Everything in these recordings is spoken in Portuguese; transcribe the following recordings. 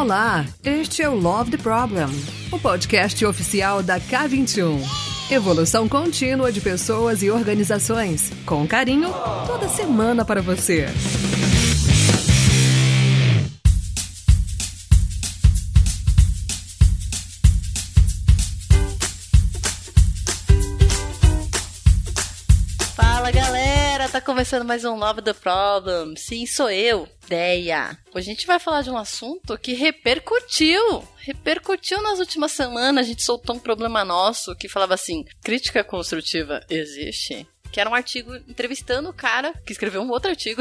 Olá, este é o Love the Problem, o podcast oficial da K21. Evolução contínua de pessoas e organizações, com carinho, toda semana para você. Tá começando mais um Love the Problem. Sim, sou eu, Deia. Hoje a gente vai falar de um assunto que repercutiu. Repercutiu nas últimas semanas. A gente soltou um problema nosso que falava assim: crítica construtiva existe? que era um artigo entrevistando o cara que escreveu um outro artigo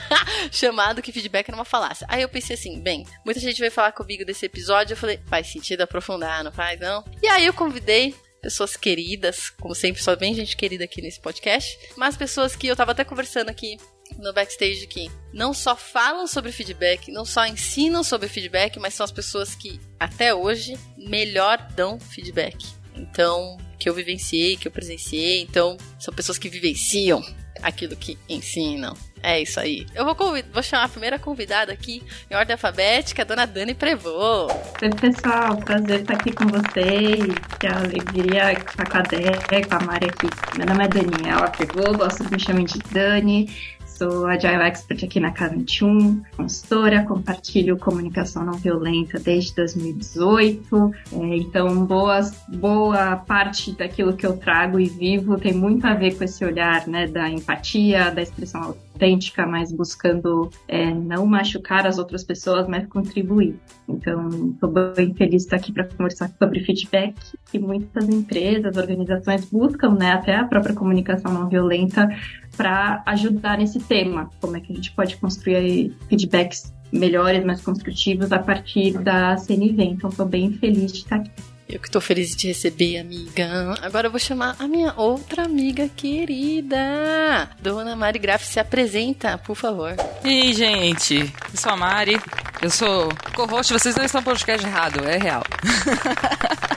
chamado que feedback era uma falácia. Aí eu pensei assim, bem, muita gente veio falar comigo desse episódio, eu falei, faz sentido aprofundar, não faz não? E aí eu convidei pessoas queridas, como sempre, só vem gente querida aqui nesse podcast, mas pessoas que eu tava até conversando aqui no backstage que não só falam sobre feedback, não só ensinam sobre feedback, mas são as pessoas que até hoje melhor dão feedback. Então, que eu vivenciei, que eu presenciei. Então, são pessoas que vivenciam aquilo que ensinam. É isso aí. Eu vou, vou chamar a primeira convidada aqui, em ordem alfabética, a dona Dani Prevô. Oi, pessoal. Prazer estar aqui com vocês. Que alegria estar com a Dé, com a Mari aqui. Meu nome é Daniela Prevô, gosto de me chamar de Dani sou Agile Expert aqui na K21, consultora, compartilho comunicação não violenta desde 2018. É, então, boas, boa parte daquilo que eu trago e vivo tem muito a ver com esse olhar né, da empatia, da expressão autêntica, mas buscando é, não machucar as outras pessoas, mas contribuir. Então, estou bem feliz de estar aqui para conversar sobre feedback que muitas empresas, organizações buscam, né, até a própria comunicação não violenta, para ajudar nesse tema. Como é que a gente pode construir feedbacks melhores, mais construtivos a partir da CNV. Então, estou bem feliz de estar aqui. Eu que tô feliz de receber, amiga. Agora eu vou chamar a minha outra amiga querida. Dona Mari Graff, se apresenta, por favor. E aí, gente? Eu sou a Mari. Eu sou co-host. Vocês não estão podcast errado, é real.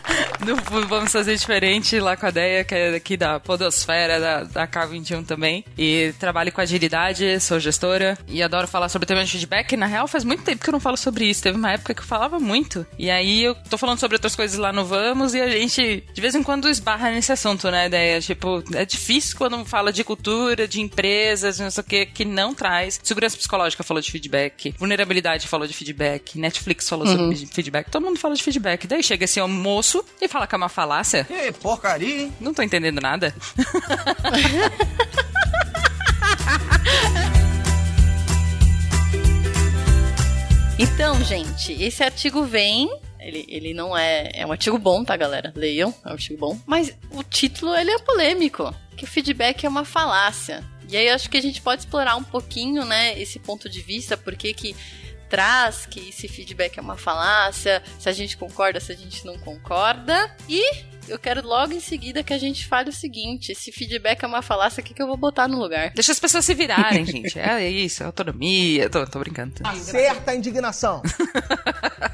vamos fazer diferente lá com a Deia, que é aqui da Podosfera, da, da K21 também. E trabalho com agilidade, sou gestora e adoro falar sobre tema de feedback. Na real, faz muito tempo que eu não falo sobre isso. Teve uma época que eu falava muito. E aí eu tô falando sobre outras coisas lá no Vamos e a gente de vez em quando esbarra nesse assunto, né, Deia? Tipo, é difícil quando fala de cultura, de empresas, não sei o que, que não traz. Segurança psicológica falou de feedback, vulnerabilidade falou de feedback, Netflix falou uhum. sobre feedback, todo mundo fala de feedback. Daí chega esse moço e fala que é uma falácia. Que porcaria, hein? Não tô entendendo nada. Então, gente, esse artigo vem ele, ele não é. É um artigo bom, tá, galera? Leiam, é um artigo bom. Mas o título ele é polêmico. Que o feedback é uma falácia. E aí acho que a gente pode explorar um pouquinho, né, esse ponto de vista, porque que traz que esse feedback é uma falácia, se a gente concorda, se a gente não concorda. E eu quero logo em seguida que a gente fale o seguinte: se feedback é uma falácia, o que, que eu vou botar no lugar? Deixa as pessoas se virarem, gente. É isso, é autonomia. Tô, tô brincando. Acerta a indignação.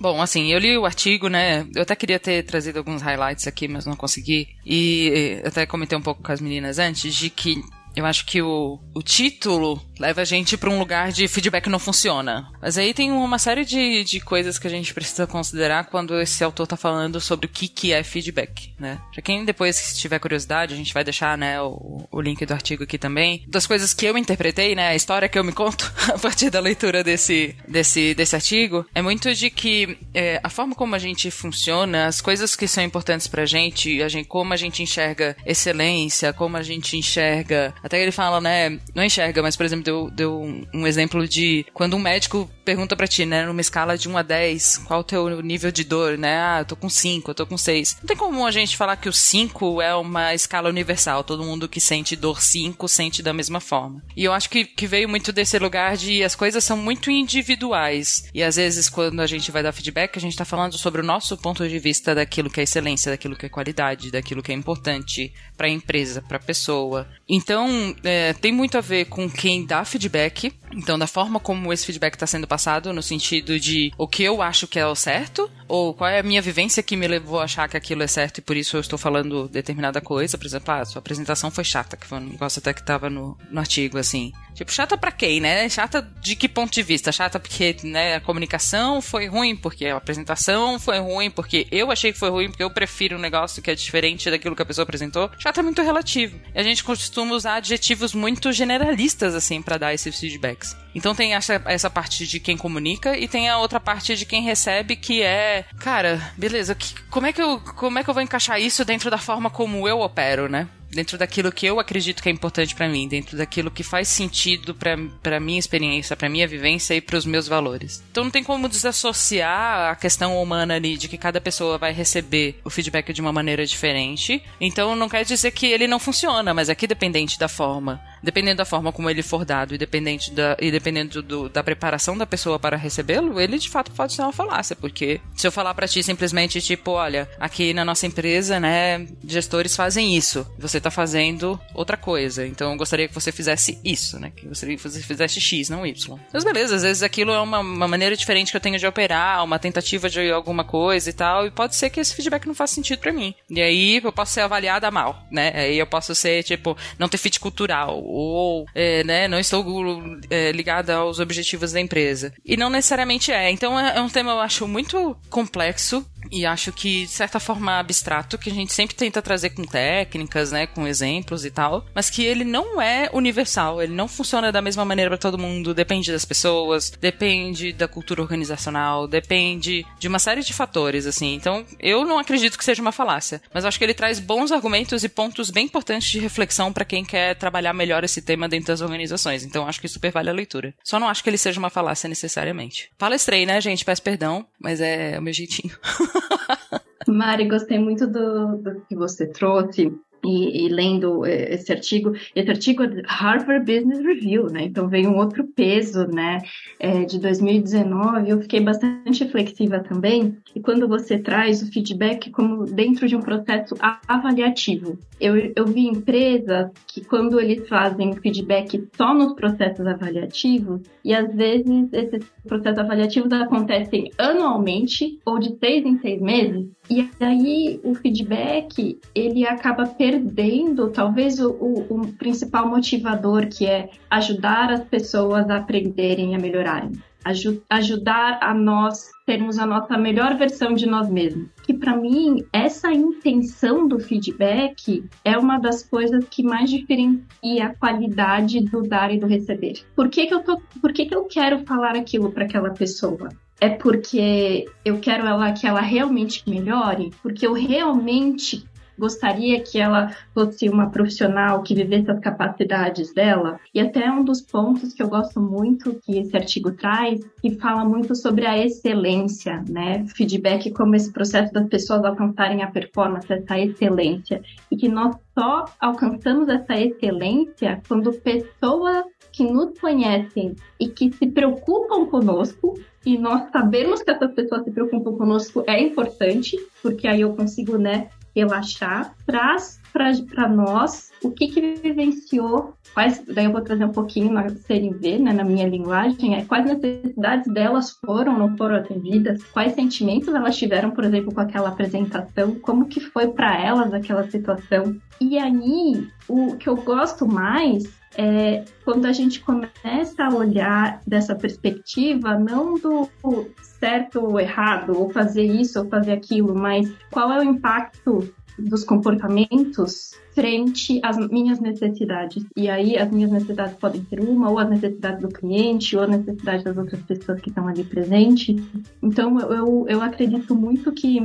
Bom, assim, eu li o artigo, né? Eu até queria ter trazido alguns highlights aqui, mas não consegui. E até comentei um pouco com as meninas antes de que eu acho que o, o título leva a gente para um lugar de feedback não funciona. Mas aí tem uma série de, de coisas que a gente precisa considerar quando esse autor está falando sobre o que, que é feedback, né? Pra quem depois tiver curiosidade, a gente vai deixar, né, o, o link do artigo aqui também. Das coisas que eu interpretei, né, a história que eu me conto a partir da leitura desse, desse, desse artigo, é muito de que é, a forma como a gente funciona, as coisas que são importantes pra gente, a gente como a gente enxerga excelência, como a gente enxerga... Até ele fala, né, não enxerga, mas, por exemplo, deu, deu um, exemplo de quando um médico pergunta para ti, né, numa escala de 1 a 10, qual o teu nível de dor, né? Ah, eu tô com 5, eu tô com 6. Não tem como a gente falar que o 5 é uma escala universal, todo mundo que sente dor 5 sente da mesma forma. E eu acho que, que veio muito desse lugar de as coisas são muito individuais. E às vezes quando a gente vai dar feedback, a gente tá falando sobre o nosso ponto de vista daquilo que é excelência, daquilo que é qualidade, daquilo que é importante para a empresa, para a pessoa. Então, é, tem muito a ver com quem dá feedback. Então, da forma como esse feedback está sendo passado, no sentido de o que eu acho que é o certo, ou qual é a minha vivência que me levou a achar que aquilo é certo e por isso eu estou falando determinada coisa. Por exemplo, ah, sua apresentação foi chata, que foi um negócio até que estava no, no artigo, assim. Tipo, chata pra quem, né? Chata de que ponto de vista? Chata porque, né, a comunicação foi ruim, porque a apresentação foi ruim, porque eu achei que foi ruim, porque eu prefiro um negócio que é diferente daquilo que a pessoa apresentou. Chata é muito relativo. E a gente costuma usar adjetivos muito generalistas, assim, para dar esses feedbacks. Então tem essa, essa parte de quem comunica e tem a outra parte de quem recebe, que é, cara, beleza, que, como, é que eu, como é que eu vou encaixar isso dentro da forma como eu opero, né? Dentro daquilo que eu acredito que é importante para mim, dentro daquilo que faz sentido para minha experiência, para minha vivência e para os meus valores. Então não tem como desassociar a questão humana ali de que cada pessoa vai receber o feedback de uma maneira diferente. Então não quer dizer que ele não funciona, mas aqui dependente da forma dependendo da forma como ele for dado e, dependente da, e dependendo do, da preparação da pessoa para recebê-lo, ele de fato pode ser uma falácia, porque se eu falar para ti simplesmente, tipo, olha, aqui na nossa empresa, né, gestores fazem isso, você tá fazendo outra coisa, então eu gostaria que você fizesse isso, né, que você, você fizesse X, não Y. Mas beleza, às vezes aquilo é uma, uma maneira diferente que eu tenho de operar, uma tentativa de alguma coisa e tal, e pode ser que esse feedback não faça sentido para mim. E aí eu posso ser avaliada mal, né, aí eu posso ser, tipo, não ter fit cultural, ou é, né, não estou é, ligada aos objetivos da empresa. E não necessariamente é. Então é, é um tema, eu acho, muito complexo e acho que, de certa forma, abstrato, que a gente sempre tenta trazer com técnicas, né, com exemplos e tal, mas que ele não é universal, ele não funciona da mesma maneira para todo mundo, depende das pessoas, depende da cultura organizacional, depende de uma série de fatores, assim. Então, eu não acredito que seja uma falácia, mas acho que ele traz bons argumentos e pontos bem importantes de reflexão para quem quer trabalhar melhor esse tema dentro das organizações. Então, acho que super vale a leitura. Só não acho que ele seja uma falácia necessariamente. Palestrei, né, gente? Peço perdão, mas é o meu jeitinho. Mari, gostei muito do, do que você trouxe e, e, lendo é, esse artigo, esse artigo é Harvard Business Review, né? Então veio um outro peso, né? É, de 2019, eu fiquei bastante reflexiva também. E quando você traz o feedback como dentro de um processo avaliativo, eu, eu vi empresas que quando eles fazem feedback só nos processos avaliativos, e às vezes esses processos avaliativos acontecem anualmente ou de seis em seis meses, e aí o feedback ele acaba perdendo talvez o, o, o, principal motivador que é ajudar as pessoas a aprenderem a melhorarem. Aju ajudar a nós termos a nossa melhor versão de nós mesmos. Que para mim, essa intenção do feedback é uma das coisas que mais diferencia a qualidade do dar e do receber. Por que, que, eu, tô, por que, que eu quero falar aquilo para aquela pessoa? é porque eu quero ela que ela realmente melhore, porque eu realmente gostaria que ela fosse uma profissional que vivesse as capacidades dela. E até um dos pontos que eu gosto muito que esse artigo traz, que fala muito sobre a excelência, né? Feedback como esse processo das pessoas alcançarem a performance, essa excelência. E que nós só alcançamos essa excelência quando pessoas que nos conhecem e que se preocupam conosco e nós sabemos que essas pessoas se preocupam conosco é importante, porque aí eu consigo, né, relaxar, traz para nós o que que vivenciou, quais, daí eu vou trazer um pouquinho na CNV, né, na minha linguagem, é quais necessidades delas foram, não foram atendidas, quais sentimentos elas tiveram, por exemplo, com aquela apresentação, como que foi para elas aquela situação. E aí, o que eu gosto mais é quando a gente começa a olhar dessa perspectiva, não do certo ou errado, ou fazer isso ou fazer aquilo, mas qual é o impacto dos comportamentos frente às minhas necessidades. E aí as minhas necessidades podem ser uma, ou as necessidades do cliente, ou as necessidades das outras pessoas que estão ali presentes. Então eu, eu acredito muito que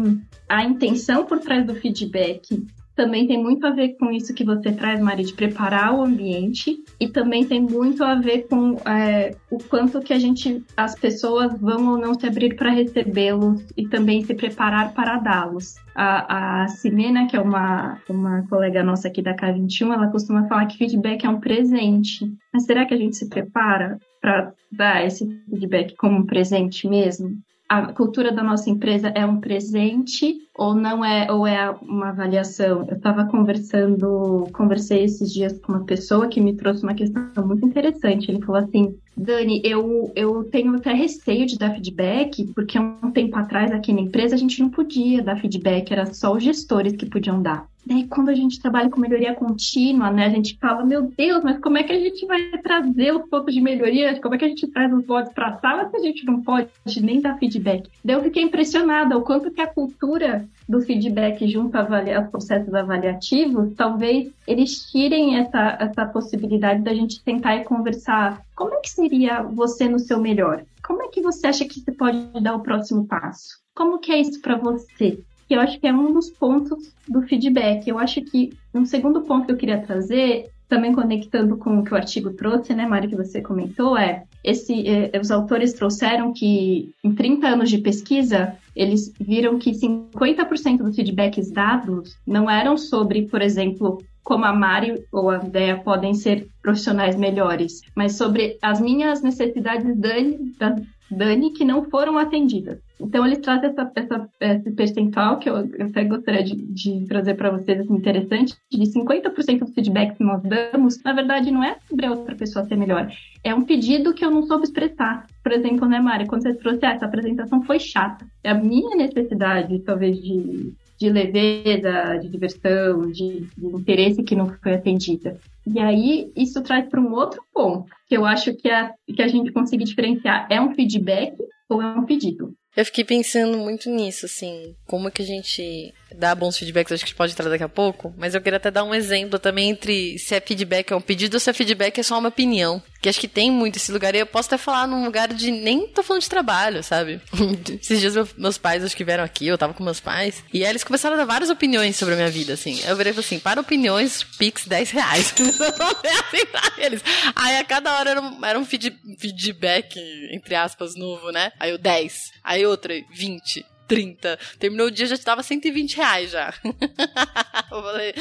a intenção por trás do feedback também tem muito a ver com isso que você traz, Mari, de preparar o ambiente e também tem muito a ver com é, o quanto que a gente, as pessoas vão ou não se abrir para recebê-los e também se preparar para dá-los. A, a Simena, que é uma, uma colega nossa aqui da K21, ela costuma falar que feedback é um presente. Mas será que a gente se prepara para dar esse feedback como um presente mesmo? A cultura da nossa empresa é um presente ou não é ou é uma avaliação? Eu estava conversando, conversei esses dias com uma pessoa que me trouxe uma questão muito interessante. Ele falou assim: Dani, eu, eu tenho até receio de dar feedback, porque um tempo atrás aqui na empresa a gente não podia dar feedback, era só os gestores que podiam dar. Daí, quando a gente trabalha com melhoria contínua, né, a gente fala, meu Deus, mas como é que a gente vai trazer os pontos de melhoria? Como é que a gente traz os votos para a sala se a gente não pode nem dar feedback? Daí eu fiquei impressionada o quanto que a cultura do feedback junto aos processos avaliativos, talvez eles tirem essa, essa possibilidade da gente tentar e conversar. Como é que seria você no seu melhor? Como é que você acha que você pode dar o próximo passo? Como que é isso para você? que eu acho que é um dos pontos do feedback. Eu acho que um segundo ponto que eu queria trazer, também conectando com o que o artigo trouxe, né, Mari, que você comentou, é esse, eh, os autores trouxeram que em 30 anos de pesquisa, eles viram que 50% dos feedbacks dados não eram sobre, por exemplo, como a Mari ou a Ideia podem ser profissionais melhores, mas sobre as minhas necessidades Dani, da Dani que não foram atendidas. Então, eles trazem essa, essa, esse percentual que eu até gostaria de, de trazer para vocês, assim, interessante, de 50% dos feedbacks que nós damos, na verdade, não é sobre a outra pessoa ser melhor, é um pedido que eu não soube expressar. Por exemplo, né, Mari, quando você trouxe, ah, essa apresentação foi chata. É a minha necessidade, talvez, de, de leveza, de diversão, de, de, interesse que não foi atendida. E aí, isso traz para um outro ponto, que eu acho que a, que a gente consegue diferenciar. É um feedback ou é um pedido? Eu fiquei pensando muito nisso, assim, como que a gente dá bons feedbacks, acho que a gente pode entrar daqui a pouco, mas eu queria até dar um exemplo também entre se é feedback é um pedido ou se é feedback é só uma opinião. Que acho que tem muito esse lugar, e eu posso até falar num lugar de nem tô falando de trabalho, sabe? Esses dias meus pais acho que vieram aqui, eu tava com meus pais, e aí eles começaram a dar várias opiniões sobre a minha vida, assim. Eu virei assim, para opiniões, Pix 10 reais. eles. Aí a cada hora era um, era um feed, feedback, entre aspas, novo, né? Aí o 10. Aí outra, 20. 30. Terminou o dia, já estava 120 reais já. eu falei,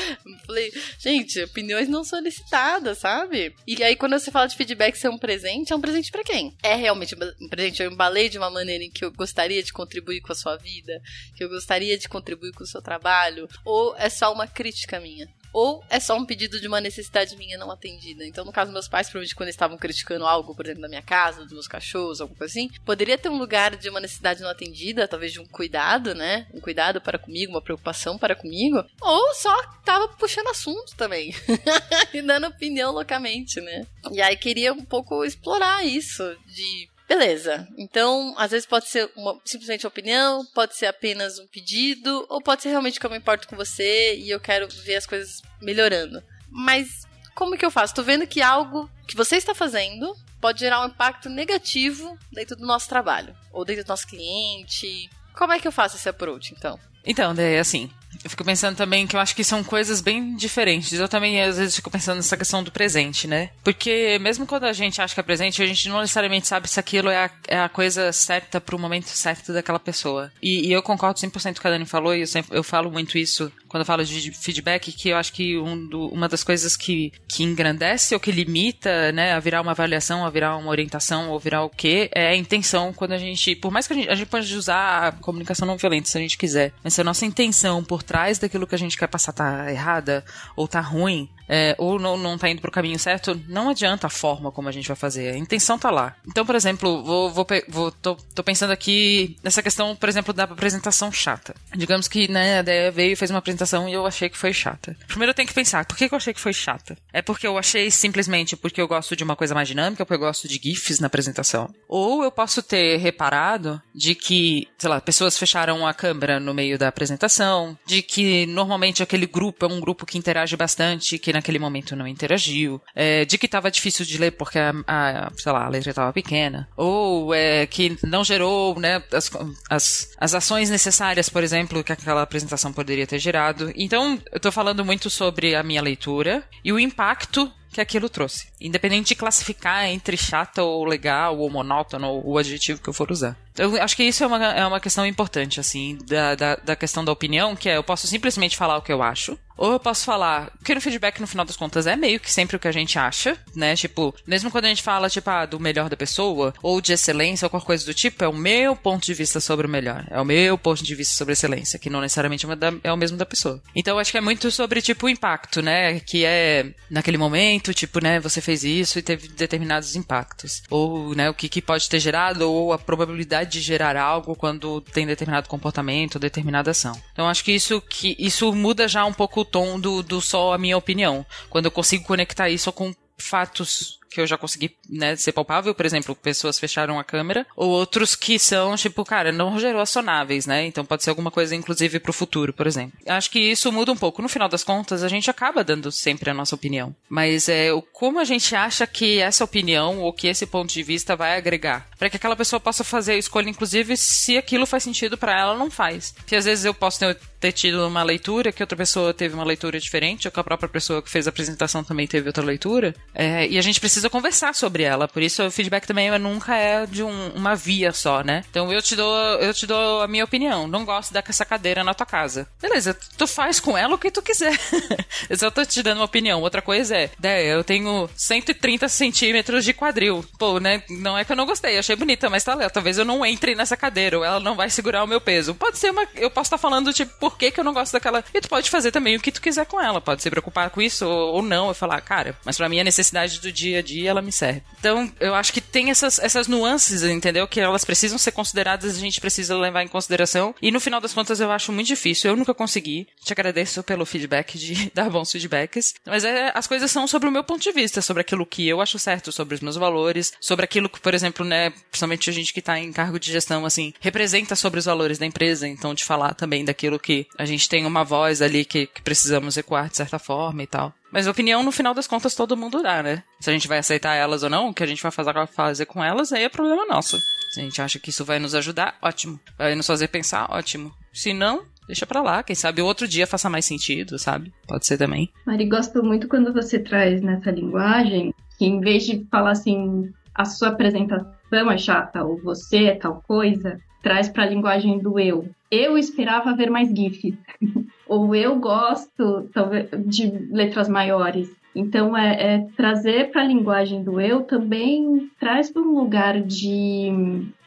falei, gente, opiniões não solicitadas, sabe? E aí, quando você fala de feedback ser um presente, é um presente para quem? É realmente um presente? Eu embalei de uma maneira em que eu gostaria de contribuir com a sua vida? Que eu gostaria de contribuir com o seu trabalho? Ou é só uma crítica minha? Ou é só um pedido de uma necessidade minha não atendida. Então, no caso, meus pais, provavelmente, quando eles estavam criticando algo, por exemplo, da minha casa, dos meus cachorros, alguma coisa assim, poderia ter um lugar de uma necessidade não atendida, talvez de um cuidado, né? Um cuidado para comigo, uma preocupação para comigo, ou só tava puxando assunto também e dando opinião loucamente, né? E aí queria um pouco explorar isso de Beleza. Então, às vezes pode ser uma, simplesmente uma opinião, pode ser apenas um pedido, ou pode ser realmente que eu me importo com você e eu quero ver as coisas melhorando. Mas como que eu faço? Tô vendo que algo que você está fazendo pode gerar um impacto negativo dentro do nosso trabalho, ou dentro do nosso cliente. Como é que eu faço esse approach, então? Então, é assim, eu fico pensando também que eu acho que são coisas bem diferentes. Eu também, às vezes, fico pensando nessa questão do presente, né? Porque mesmo quando a gente acha que é presente, a gente não necessariamente sabe se aquilo é a, é a coisa certa para o momento certo daquela pessoa. E, e eu concordo 100% com o que a Dani falou, e eu, sempre, eu falo muito isso quando eu falo de feedback, que eu acho que um do, uma das coisas que, que engrandece ou que limita, né, a virar uma avaliação, a virar uma orientação, ou virar o quê, é a intenção quando a gente, por mais que a gente, a gente pode usar a comunicação não violenta se a gente quiser, mas se a nossa intenção por trás daquilo que a gente quer passar tá errada ou tá ruim, é, ou não, não tá indo pro caminho certo, não adianta a forma como a gente vai fazer. A intenção tá lá. Então, por exemplo, vou, vou, vou tô, tô, pensando aqui nessa questão, por exemplo, da apresentação chata. Digamos que né, a ideia veio e fez uma apresentação e eu achei que foi chata. Primeiro eu tenho que pensar, por que eu achei que foi chata? É porque eu achei simplesmente porque eu gosto de uma coisa mais dinâmica, porque eu gosto de GIFs na apresentação. Ou eu posso ter reparado de que, sei lá, pessoas fecharam a câmera no meio da apresentação, de que normalmente aquele grupo é um grupo que interage bastante, que naquele momento não interagiu, é, de que estava difícil de ler porque a, a, sei lá, a letra estava pequena, ou é, que não gerou né, as, as, as ações necessárias, por exemplo, que aquela apresentação poderia ter gerado. Então, eu estou falando muito sobre a minha leitura e o impacto que aquilo trouxe. Independente de classificar entre chata ou legal ou monótono ou o adjetivo que eu for usar. Eu acho que isso é uma, é uma questão importante, assim, da, da, da questão da opinião, que é eu posso simplesmente falar o que eu acho, ou eu posso falar, porque no feedback, no final das contas, é meio que sempre o que a gente acha, né? Tipo, mesmo quando a gente fala, tipo, ah, do melhor da pessoa, ou de excelência, ou qualquer coisa do tipo, é o meu ponto de vista sobre o melhor. É o meu ponto de vista sobre excelência, que não necessariamente é, é o mesmo da pessoa. Então, acho que é muito sobre, tipo, o impacto, né? Que é naquele momento, tipo, né, você fez isso e teve determinados impactos. Ou, né, o que, que pode ter gerado, ou a probabilidade de gerar algo quando tem determinado comportamento, determinada ação. Então, acho que isso, que isso muda já um pouco o tom do, do só a minha opinião. Quando eu consigo conectar isso com fatos que eu já consegui né, ser palpável, por exemplo, pessoas fecharam a câmera, ou outros que são, tipo, cara, não gerou acionáveis, né? Então pode ser alguma coisa, inclusive, pro futuro, por exemplo. Acho que isso muda um pouco. No final das contas, a gente acaba dando sempre a nossa opinião. Mas é como a gente acha que essa opinião ou que esse ponto de vista vai agregar. para que aquela pessoa possa fazer a escolha, inclusive, se aquilo faz sentido para ela, não faz. Que às vezes eu posso ter, ter tido uma leitura, que outra pessoa teve uma leitura diferente, ou que a própria pessoa que fez a apresentação também teve outra leitura. É, e a gente precisa conversar sobre ela. Por isso o feedback também nunca é de um, uma via só, né? Então eu te dou, eu te dou a minha opinião. Não gosto dessa cadeira na tua casa. Beleza, tu faz com ela o que tu quiser. eu só tô te dando uma opinião. Outra coisa é, né, eu tenho 130 centímetros de quadril. Pô, né? Não é que eu não gostei, achei bonita, mas tá, talvez eu não entre nessa cadeira, ou ela não vai segurar o meu peso. Pode ser uma. Eu posso estar tá falando, tipo, por que, que eu não gosto daquela. E tu pode fazer também o que tu quiser com ela. Pode se preocupar com isso ou, não. E falar, cara, mas pra mim a necessidade do dia a dia ela me serve. Então, eu acho que tem essas, essas nuances, entendeu? Que elas precisam ser consideradas, a gente precisa levar em consideração. E no final das contas, eu acho muito difícil. Eu nunca consegui. Te agradeço pelo feedback, de dar bons feedbacks. Mas é, as coisas são sobre o meu ponto de vista, sobre aquilo que eu acho certo, sobre os meus valores, sobre aquilo que, por exemplo, né, principalmente a gente que está em cargo de gestão, assim, representa sobre os valores da empresa. Então, de falar também daquilo que a gente tem uma voz ali que, que precisamos ecoar de certa forma e tal. Mas opinião, no final das contas, todo mundo dá, né? Se a gente vai aceitar elas ou não, o que a gente vai fazer, com elas, aí é problema nosso. Se a gente acha que isso vai nos ajudar, ótimo. Vai nos fazer pensar, ótimo. Se não, deixa pra lá. Quem sabe outro dia faça mais sentido, sabe? Pode ser também. Mari, gosto muito quando você traz nessa linguagem que em vez de falar assim, a sua apresentação é chata ou você é tal coisa, traz para a linguagem do eu. Eu esperava ver mais GIFs. Ou eu gosto talvez, de letras maiores. Então, é, é trazer para a linguagem do eu também traz para um lugar de,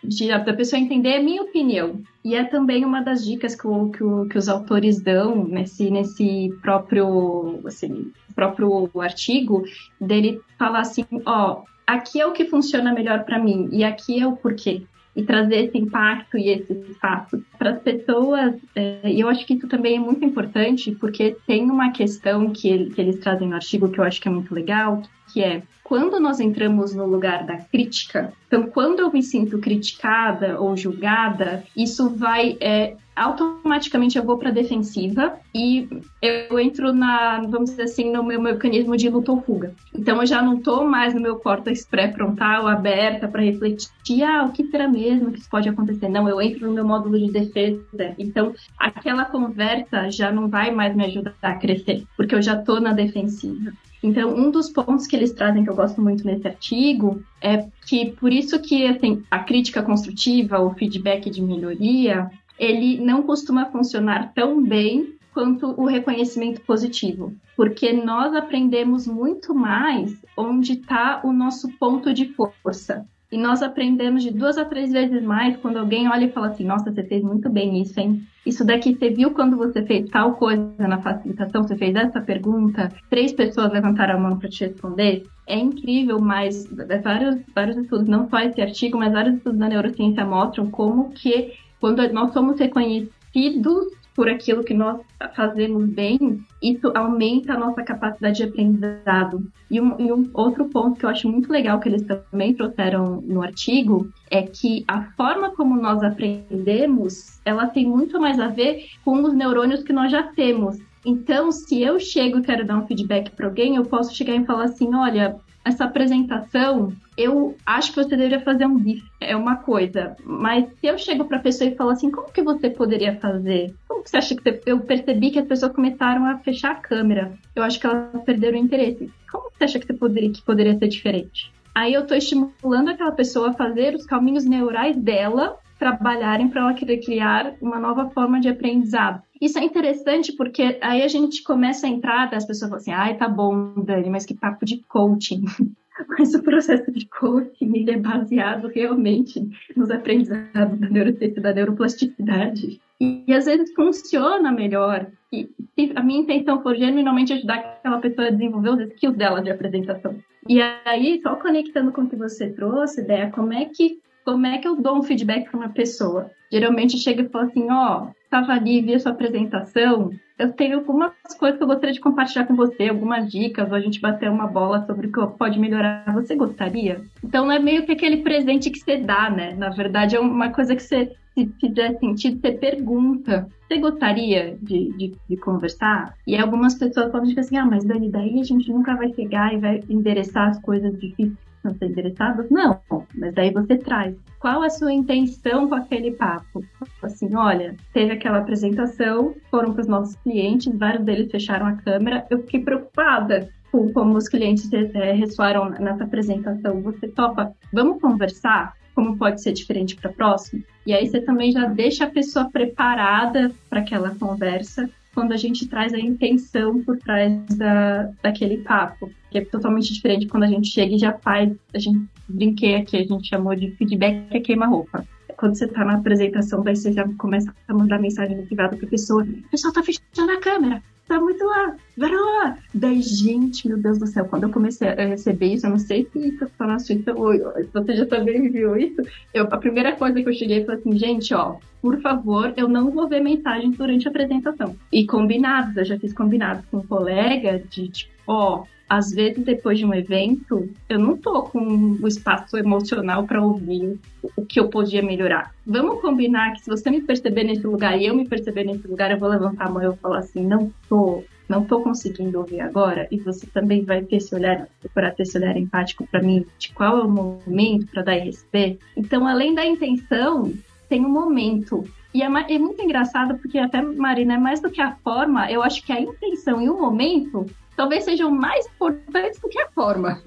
de da pessoa entender a minha opinião. E é também uma das dicas que, o, que, o, que os autores dão nesse, nesse próprio, assim, próprio artigo, dele falar assim, ó, aqui é o que funciona melhor para mim e aqui é o porquê e trazer esse impacto e esse espaço para as pessoas. É, e eu acho que isso também é muito importante, porque tem uma questão que, que eles trazem no artigo que eu acho que é muito legal, que é quando nós entramos no lugar da crítica, então quando eu me sinto criticada ou julgada, isso vai é, automaticamente eu vou para defensiva e eu entro na, vamos dizer assim, no meu mecanismo de luta ou fuga. Então eu já não estou mais no meu córtex pré-frontal aberta para refletir, ah, o que será mesmo que isso pode acontecer? Não, eu entro no meu módulo de defesa. Então aquela conversa já não vai mais me ajudar a crescer, porque eu já estou na defensiva. Então, um dos pontos que eles trazem que eu gosto muito nesse artigo é que por isso que assim, a crítica construtiva, o feedback de melhoria, ele não costuma funcionar tão bem quanto o reconhecimento positivo, porque nós aprendemos muito mais onde está o nosso ponto de força. E nós aprendemos de duas a três vezes mais quando alguém olha e fala assim: Nossa, você fez muito bem isso, hein? Isso daqui você viu quando você fez tal coisa na facilitação, você fez essa pergunta, três pessoas levantaram a mão para te responder. É incrível, mas vários, vários estudos, não só esse artigo, mas vários estudos da neurociência mostram como que quando nós somos reconhecidos por aquilo que nós fazemos bem, isso aumenta a nossa capacidade de aprendizado. E um, e um, outro ponto que eu acho muito legal que eles também trouxeram no artigo é que a forma como nós aprendemos, ela tem muito mais a ver com os neurônios que nós já temos. Então, se eu chego e quero dar um feedback para alguém, eu posso chegar e falar assim: olha, essa apresentação, eu acho que você deveria fazer um GIF, é uma coisa. Mas se eu chego para a pessoa e falo assim, como que você poderia fazer? Como que você acha que você... eu percebi que as pessoas começaram a fechar a câmera? Eu acho que elas perderam o interesse. Como você acha que você poderia que poderia ser diferente? Aí eu estou estimulando aquela pessoa a fazer os caminhos neurais dela trabalharem para ela querer criar uma nova forma de aprendizado. Isso é interessante porque aí a gente começa a entrar, as pessoas falam assim, ai, tá bom, Dani, mas que papo de coaching. Mas o processo de coaching é baseado realmente nos aprendizados da neurociência da neuroplasticidade. E, e, às vezes funciona melhor. E, e, a minha intenção foi genuinamente ajudar aquela pessoa a desenvolver os skills dela de apresentação. E aí, só conectando com o que você trouxe, ideia, como é que como é que eu dou um feedback para uma pessoa? Geralmente chega e fala assim, ó, oh, estava ali, vi a sua apresentação, eu tenho algumas coisas que eu gostaria de compartilhar com você, algumas dicas, ou a gente bater uma bola sobre o que pode melhorar. Você gostaria? Então, não é meio que aquele presente que você dá, né? Na verdade, é uma coisa que você, se fizer sentido, você pergunta. Você gostaria de, de, de conversar? E algumas pessoas podem dizer assim, ah, mas Dani, daí a gente nunca vai chegar e vai endereçar as coisas difíceis não ser interessadas? Não, mas daí você traz. Qual a sua intenção com aquele papo? Assim, olha, teve aquela apresentação, foram para os nossos clientes, vários deles fecharam a câmera, eu fiquei preocupada com como os clientes é, ressoaram nessa apresentação. Você topa, vamos conversar? Como pode ser diferente para a próxima? E aí você também já deixa a pessoa preparada para aquela conversa quando a gente traz a intenção por trás da, daquele papo, que é totalmente diferente quando a gente chega e já faz, a gente brinquei aqui, a gente chamou de feedback que é queima-roupa. Quando você tá na apresentação, daí você já começa a mandar mensagem no privado pra pessoa, o pessoal tá fechando a câmera, tá muito lá, vai lá. Daí, gente, meu Deus do céu, quando eu comecei a receber isso, eu não sei se eu falasse isso, se você já também viu isso, eu, a primeira coisa que eu cheguei foi assim, gente, ó, por favor, eu não vou ver mensagens durante a apresentação. E combinados, eu já fiz combinados com um colega de, tipo, ó, às vezes depois de um evento, eu não tô com o espaço emocional para ouvir o que eu podia melhorar. Vamos combinar que se você me perceber nesse lugar e eu me perceber nesse lugar, eu vou levantar a mão e eu falar assim, não tô, não tô conseguindo ouvir agora, e você também vai ter esse olhar, procurar ter esse olhar empático para mim, de qual é o momento para dar e receber. Então, além da intenção, tem um momento. E é, é, muito engraçado porque até, Marina, é mais do que a forma, eu acho que a intenção e o momento talvez sejam mais importantes do que a forma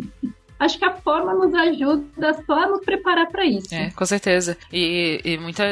acho que a forma nos ajuda só a nos preparar para isso. É, com certeza. E, e muita,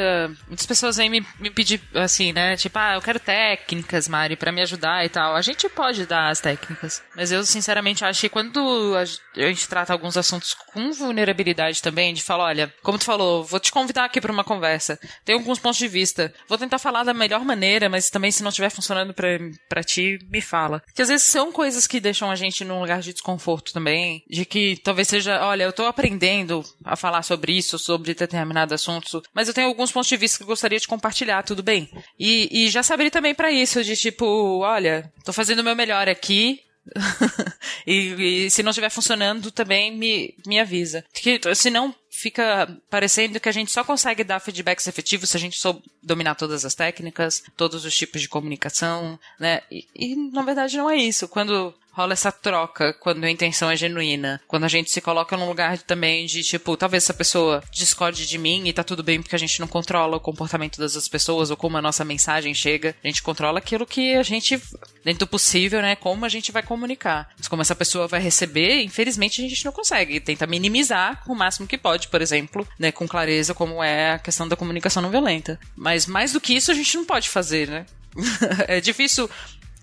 muitas pessoas vêm me, me pedir assim, né? Tipo, ah, eu quero técnicas, Mari, para me ajudar e tal. A gente pode dar as técnicas, mas eu sinceramente acho que quando a gente trata alguns assuntos com vulnerabilidade também, de falar, olha, como tu falou, vou te convidar aqui para uma conversa. Tem alguns pontos de vista. Vou tentar falar da melhor maneira, mas também se não estiver funcionando para ti, me fala. Que às vezes são coisas que deixam a gente num lugar de desconforto também, de que talvez seja, olha, eu tô aprendendo a falar sobre isso, sobre determinado assunto, mas eu tenho alguns pontos de vista que eu gostaria de compartilhar, tudo bem? E, e já saberia também para isso, de tipo, olha, tô fazendo o meu melhor aqui, e, e, se não estiver funcionando, também me, me avisa. Porque, senão fica parecendo que a gente só consegue dar feedbacks efetivos se a gente souber dominar todas as técnicas, todos os tipos de comunicação, né? E, e na verdade não é isso. Quando rola essa troca quando a intenção é genuína. Quando a gente se coloca num lugar também de, tipo, talvez essa pessoa discorde de mim e tá tudo bem porque a gente não controla o comportamento das outras pessoas ou como a nossa mensagem chega. A gente controla aquilo que a gente, dentro do possível, né, como a gente vai comunicar. Mas como essa pessoa vai receber, infelizmente a gente não consegue. Tenta minimizar o máximo que pode, por exemplo, né, com clareza, como é a questão da comunicação não violenta. Mas mais do que isso a gente não pode fazer, né? é difícil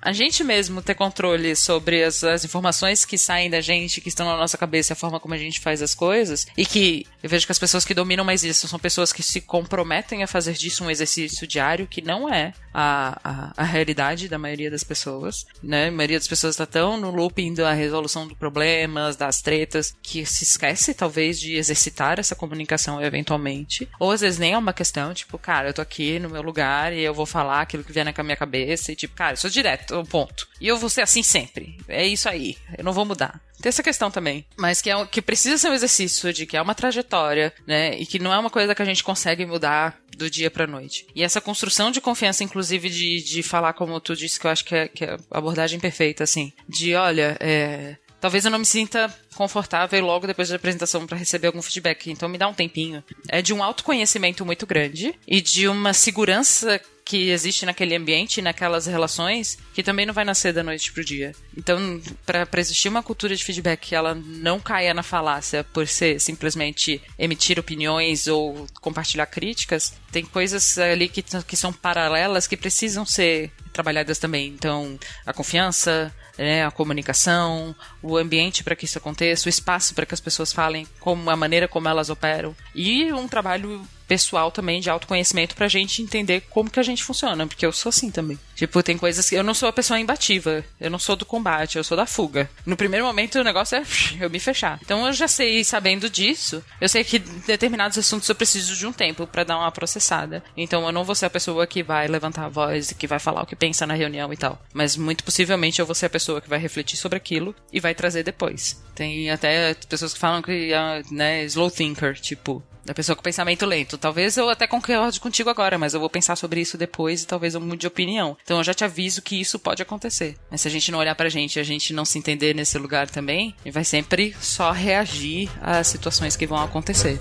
a gente mesmo ter controle sobre as, as, informações que saem da gente, que estão na nossa cabeça, a forma como a gente faz as coisas, e que eu vejo que as pessoas que dominam mais isso são pessoas que se comprometem a fazer disso um exercício diário, que não é a, a, a realidade da maioria das pessoas, né? A maioria das pessoas está tão no looping da resolução dos problemas, das tretas, que se esquece talvez de exercitar essa comunicação eventualmente, ou às vezes nem é uma questão, tipo, cara, eu tô aqui no meu lugar e eu vou falar aquilo que vier na minha cabeça, e tipo, cara, eu sou direto ponto. E eu vou ser assim sempre. É isso aí. Eu não vou mudar. Tem essa questão também. Mas que, é, que precisa ser um exercício de que é uma trajetória, né? E que não é uma coisa que a gente consegue mudar do dia pra noite. E essa construção de confiança, inclusive, de, de falar como tu disse, que eu acho que é, que é a abordagem perfeita, assim. De, olha, é, talvez eu não me sinta confortável logo depois da apresentação para receber algum feedback, então me dá um tempinho. É de um autoconhecimento muito grande e de uma segurança que existe naquele ambiente, naquelas relações, que também não vai nascer da noite pro dia. Então, para existir uma cultura de feedback que ela não caia na falácia por ser simplesmente emitir opiniões ou compartilhar críticas, tem coisas ali que, que são paralelas que precisam ser trabalhadas também. Então, a confiança, né, a comunicação, o ambiente para que isso aconteça, o espaço para que as pessoas falem como a maneira como elas operam e um trabalho pessoal também de autoconhecimento pra gente entender como que a gente funciona, porque eu sou assim também. Tipo, tem coisas que eu não sou a pessoa imbativa, eu não sou do combate, eu sou da fuga. No primeiro momento o negócio é eu me fechar. Então eu já sei, sabendo disso, eu sei que determinados assuntos eu preciso de um tempo para dar uma processada. Então eu não vou ser a pessoa que vai levantar a voz e que vai falar o que pensa na reunião e tal. Mas muito possivelmente eu vou ser a pessoa que vai refletir sobre aquilo e vai trazer depois. Tem até pessoas que falam que é, né, slow thinker, tipo, da pessoa com pensamento lento. Talvez eu até concorde contigo agora, mas eu vou pensar sobre isso depois e talvez eu mude de opinião. Então eu já te aviso que isso pode acontecer. Mas se a gente não olhar pra gente e a gente não se entender nesse lugar também, a gente vai sempre só reagir às situações que vão acontecer.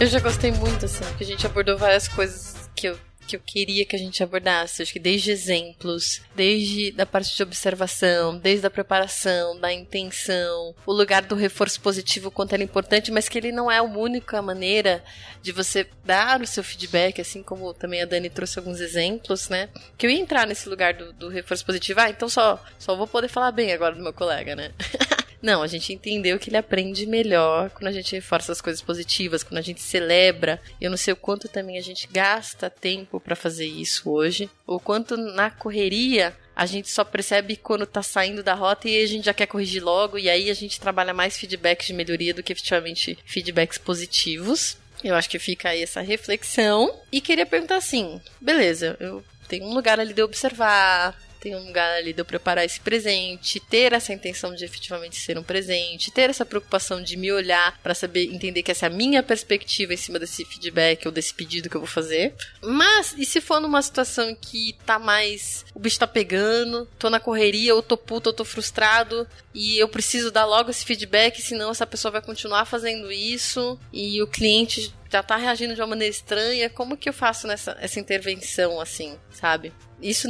Eu já gostei muito, assim, que a gente abordou várias coisas que eu que eu queria que a gente abordasse. Acho que desde exemplos, desde da parte de observação, desde a preparação, da intenção, o lugar do reforço positivo, quanto ele é importante, mas que ele não é a única maneira de você dar o seu feedback, assim como também a Dani trouxe alguns exemplos, né? Que eu ia entrar nesse lugar do, do reforço positivo. Ah, então só, só vou poder falar bem agora do meu colega, né? Não, a gente entendeu que ele aprende melhor quando a gente reforça as coisas positivas, quando a gente celebra. Eu não sei o quanto também a gente gasta tempo para fazer isso hoje, o quanto na correria a gente só percebe quando tá saindo da rota e a gente já quer corrigir logo, e aí a gente trabalha mais feedbacks de melhoria do que efetivamente feedbacks positivos. Eu acho que fica aí essa reflexão. E queria perguntar assim: beleza, eu tenho um lugar ali de observar, tem um lugar ali de eu preparar esse presente, ter essa intenção de efetivamente ser um presente, ter essa preocupação de me olhar para saber entender que essa é a minha perspectiva em cima desse feedback ou desse pedido que eu vou fazer. Mas e se for numa situação que tá mais o bicho tá pegando, tô na correria, ou tô puto, ou tô frustrado e eu preciso dar logo esse feedback, senão essa pessoa vai continuar fazendo isso e o cliente já tá reagindo de uma maneira estranha, como que eu faço nessa essa intervenção assim, sabe? Isso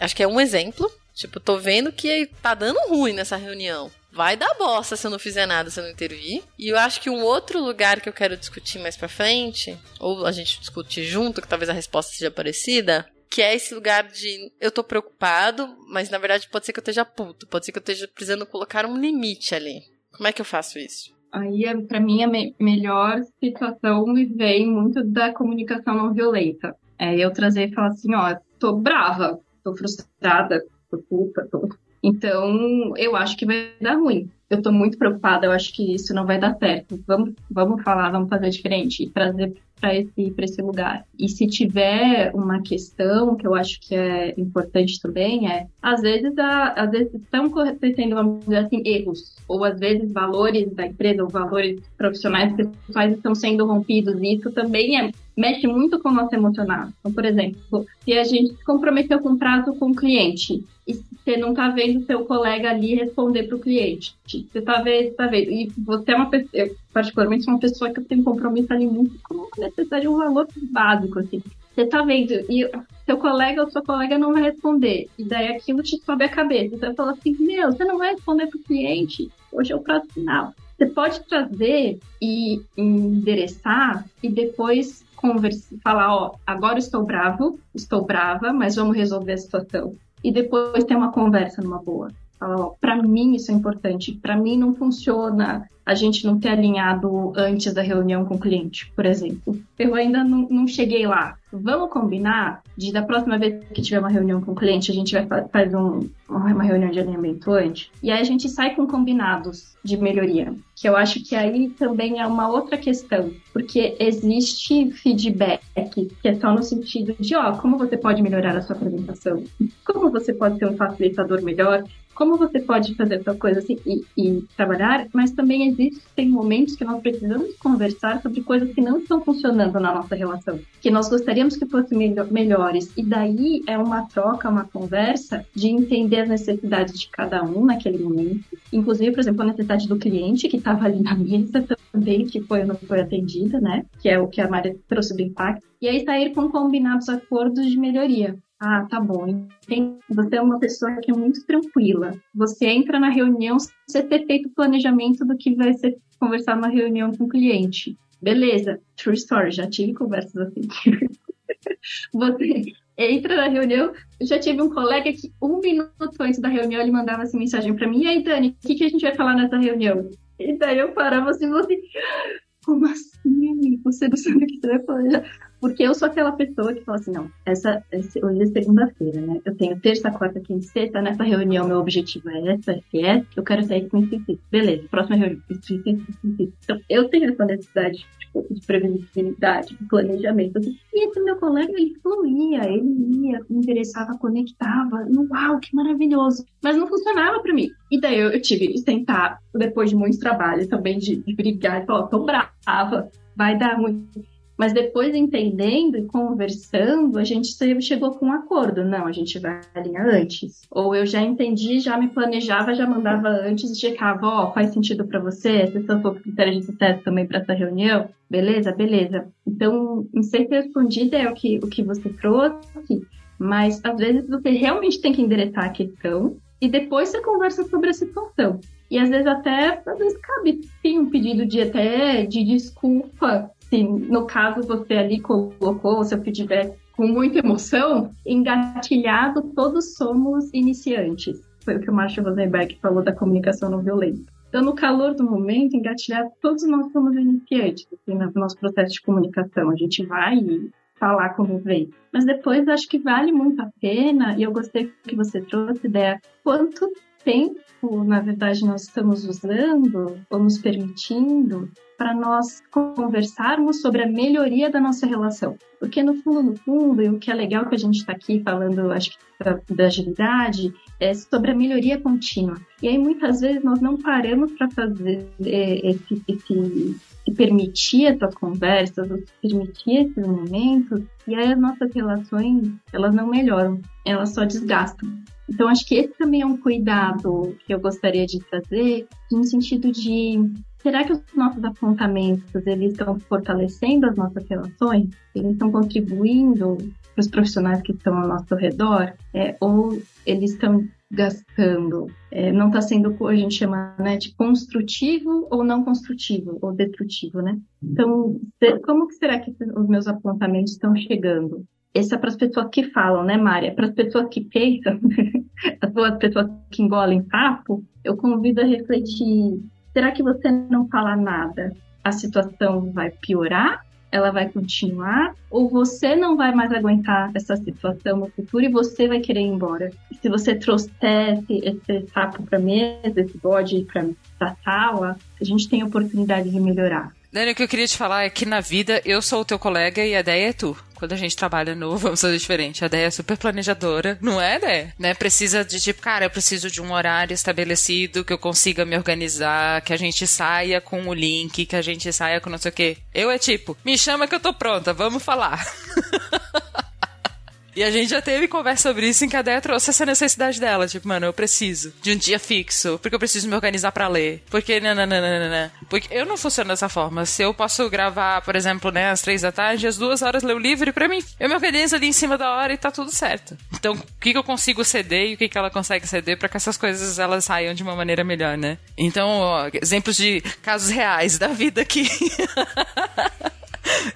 Acho que é um exemplo. Tipo, tô vendo que tá dando ruim nessa reunião. Vai dar bosta se eu não fizer nada, se eu não intervir. E eu acho que um outro lugar que eu quero discutir mais pra frente, ou a gente discutir junto, que talvez a resposta seja parecida, que é esse lugar de eu tô preocupado, mas na verdade pode ser que eu esteja puto, pode ser que eu esteja precisando colocar um limite ali. Como é que eu faço isso? Aí, é, para mim, a me melhor situação me vem muito da comunicação não violenta. É eu trazer e falar assim, ó, tô brava, tô frustrada, tô puta, tô... Então, eu acho que vai dar ruim. Eu tô muito preocupada, eu acho que isso não vai dar certo. Vamos, vamos falar, vamos fazer diferente e trazer para esse, esse lugar. E se tiver uma questão que eu acho que é importante também, é às vezes, a, às vezes estão acontecendo, assim, erros, ou às vezes valores da empresa, ou valores profissionais pessoais estão sendo rompidos, e isso também é, mexe muito com o nosso emocional. Então, por exemplo, se a gente se comprometeu com prazo com o cliente, e você não está vendo seu colega ali responder para o cliente. Você está vendo, tá vendo. E você é uma pessoa, particularmente, sou uma pessoa que tem compromisso ali muito com a necessidade de um valor básico, assim. Você está vendo, e seu colega ou sua colega não vai responder. E daí aquilo te sobe a cabeça. Você fala assim, meu, você não vai responder para o cliente, hoje é o prazo final. Você pode trazer e endereçar e depois conversar, falar, ó, agora estou bravo, estou brava, mas vamos resolver a situação e depois ter uma conversa numa boa. Fala, para mim isso é importante, para mim não funciona a gente não ter alinhado antes da reunião com o cliente, por exemplo. Eu ainda não, não cheguei lá. Vamos combinar de da próxima vez que tiver uma reunião com o cliente, a gente vai fazer um, uma reunião de alinhamento antes. E aí a gente sai com combinados de melhoria. Que eu acho que aí também é uma outra questão. Porque existe feedback que é só no sentido de, ó, como você pode melhorar a sua apresentação? Como você pode ser um facilitador melhor? Como você pode fazer tal coisa assim e, e trabalhar? Mas também existem momentos que nós precisamos conversar sobre coisas que não estão funcionando na nossa relação, que nós gostaríamos que fossem melhores. E daí é uma troca, uma conversa de entender as necessidades de cada um naquele momento. Inclusive, por exemplo, a necessidade do cliente que estava ali na mesa também, que foi não foi atendida, né? Que é o que a Maria trouxe do impacto. E aí sair com combinados acordos de melhoria. Ah, tá bom. Você é uma pessoa que é muito tranquila. Você entra na reunião sem ter feito o planejamento do que vai ser conversar numa reunião com o cliente. Beleza, true story, já tive conversas assim. você entra na reunião, eu já tive um colega que um minuto antes da reunião ele mandava assim mensagem para mim, e aí Dani, o que, que a gente vai falar nessa reunião? E daí eu parava assim, você, como assim? Você não sabe o que você vai falar? Porque eu sou aquela pessoa que fala assim, não, essa, esse, hoje é segunda-feira, né? Eu tenho terça, quarta, quinta e sexta, nessa reunião meu objetivo é essa, esse é, eu quero sair com isso e Beleza, próxima reunião, isso, isso, isso, isso. Então, eu tenho essa necessidade tipo, de previsibilidade, de planejamento. Assim. E esse meu colega, ele fluía, ele ia, interessava, conectava. Uau, que maravilhoso! Mas não funcionava para mim. E daí eu, eu tive que sentar, depois de muito trabalho também, de, de brigar, e falar, tô brava, vai dar muito mas depois, entendendo e conversando, a gente chegou com um acordo. Não, a gente vai alinhar antes. Ou eu já entendi, já me planejava, já mandava antes e checava, ó, oh, faz sentido para você? Se eu for critério de sucesso também para essa reunião? Beleza, beleza. Então, não sei se respondida é o que, o que você trouxe, mas às vezes você realmente tem que endereçar a questão e depois você conversa sobre a situação. E às vezes até, às vezes cabe sim um pedido de até de desculpa se no caso você ali colocou o seu feedback com muita emoção, engatilhado, todos somos iniciantes. Foi o que o Marshall Rosenberg falou da comunicação não violenta. Então, no calor do momento, engatilhado, todos nós somos iniciantes assim, no nosso processo de comunicação. A gente vai falar como vem. Mas depois, acho que vale muito a pena, e eu gostei que você trouxe ideia, quanto tempo, na verdade, nós estamos usando ou nos permitindo para nós conversarmos sobre a melhoria da nossa relação. Porque no fundo, no fundo, e o que é legal que a gente está aqui falando, acho que da, da, agilidade, é sobre a melhoria contínua. E aí muitas vezes nós não paramos para fazer é, esse, esse se permitir essas conversas, permitir esses momentos, e aí as nossas relações, elas não melhoram, elas só desgastam. Então, acho que esse também é um cuidado que eu gostaria de trazer, no sentido de será que os nossos apontamentos eles estão fortalecendo as nossas relações? Eles estão contribuindo para os profissionais que estão ao nosso redor? É, ou eles estão gastando? É, não está sendo o que a gente chama né, de construtivo ou não construtivo, ou destrutivo, né? Então, como que será que os meus apontamentos estão chegando? Esse é para as pessoas que falam, né, Mária? Para as pessoas que pensam, as pessoas que engolem papo, eu convido a refletir será que você não falar nada, a situação vai piorar? Ela vai continuar? Ou você não vai mais aguentar essa situação no futuro e você vai querer ir embora? E se você trouxesse esse sapo para mesa, esse bode para a sala, a gente tem a oportunidade de melhorar. Dani, o que eu queria te falar é que na vida eu sou o teu colega e a ideia é tu. Quando a gente trabalha no Vamos Fazer Diferente, a ideia é super planejadora, não é, né? né? Precisa de tipo, cara, eu preciso de um horário estabelecido, que eu consiga me organizar, que a gente saia com o link, que a gente saia com não sei o quê. Eu é tipo, me chama que eu tô pronta, vamos falar. E a gente já teve conversa sobre isso em que a Deia trouxe essa necessidade dela. Tipo, mano, eu preciso de um dia fixo, porque eu preciso me organizar para ler. Porque, nananana. Porque eu não funciono dessa forma. Se eu posso gravar, por exemplo, né, às três da tarde, às duas horas ler o livro, para mim, eu me organizo ali em cima da hora e tá tudo certo. Então, o que, que eu consigo ceder e o que, que ela consegue ceder para que essas coisas elas saiam de uma maneira melhor, né? Então, ó, exemplos de casos reais da vida aqui.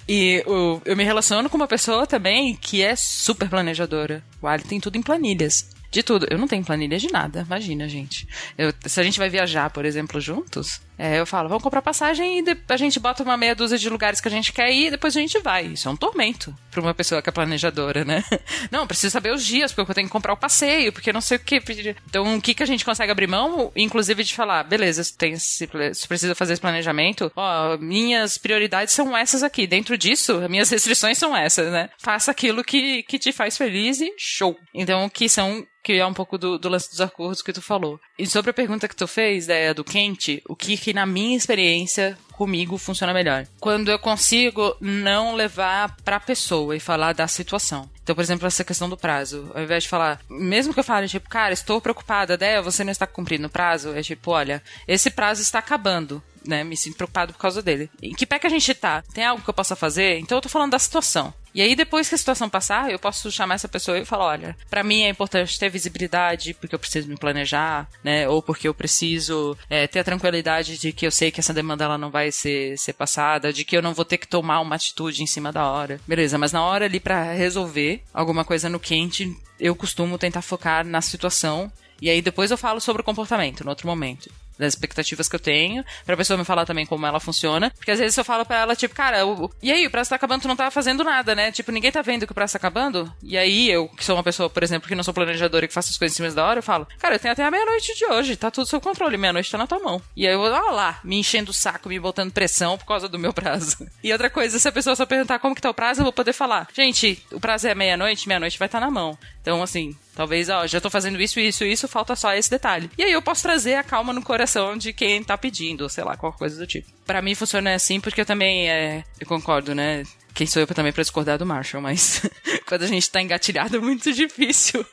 E o, eu me relaciono com uma pessoa também que é super planejadora. O Ali tem tudo em planilhas de tudo. Eu não tenho planilha de nada, imagina, gente. Eu, se a gente vai viajar, por exemplo, juntos, é, eu falo, vamos comprar passagem e a gente bota uma meia dúzia de lugares que a gente quer ir e depois a gente vai. Isso é um tormento para uma pessoa que é planejadora, né? Não, preciso saber os dias, porque eu tenho que comprar o passeio, porque não sei o que. Então, o que, que a gente consegue abrir mão, inclusive de falar, beleza, tem, se, se precisa fazer esse planejamento, ó, minhas prioridades são essas aqui. Dentro disso, minhas restrições são essas, né? Faça aquilo que, que te faz feliz e show. Então, que são que é um pouco do, do lance dos acordos que tu falou. E sobre a pergunta que tu fez, ideia do quente, o que que na minha experiência comigo funciona melhor. Quando eu consigo não levar pra pessoa e falar da situação. Então, por exemplo, essa questão do prazo. Ao invés de falar, mesmo que eu fale, tipo, cara, estou preocupada, Déia, você não está cumprindo o prazo, é tipo, olha, esse prazo está acabando. Né, me sinto preocupado por causa dele. Em que pé que a gente tá? Tem algo que eu possa fazer? Então eu tô falando da situação. E aí, depois que a situação passar, eu posso chamar essa pessoa e falar: olha, para mim é importante ter visibilidade, porque eu preciso me planejar, né? Ou porque eu preciso é, ter a tranquilidade de que eu sei que essa demanda ela não vai ser, ser passada, de que eu não vou ter que tomar uma atitude em cima da hora. Beleza, mas na hora ali para resolver alguma coisa no quente, eu costumo tentar focar na situação. E aí depois eu falo sobre o comportamento, no outro momento das expectativas que eu tenho, pra pessoa me falar também como ela funciona. Porque às vezes eu falo pra ela, tipo, cara, o, e aí, o prazo tá acabando, tu não tá fazendo nada, né? Tipo, ninguém tá vendo que o prazo tá acabando. E aí, eu, que sou uma pessoa, por exemplo, que não sou planejadora e que faço as coisas em cima da hora, eu falo, cara, eu tenho até a meia-noite de hoje, tá tudo sob controle, meia-noite tá na tua mão. E aí eu vou, lá, me enchendo o saco, me botando pressão por causa do meu prazo. E outra coisa, se a pessoa só perguntar como que tá o prazo, eu vou poder falar, gente, o prazo é meia-noite, meia-noite vai estar tá na mão. Então, assim, Talvez, ó, já tô fazendo isso, isso, isso, falta só esse detalhe. E aí eu posso trazer a calma no coração de quem tá pedindo, sei lá, qualquer coisa do tipo. Para mim funciona assim porque eu também, é, eu concordo, né? Quem sou eu também pra discordar do Marshall, mas quando a gente tá engatilhado é muito difícil.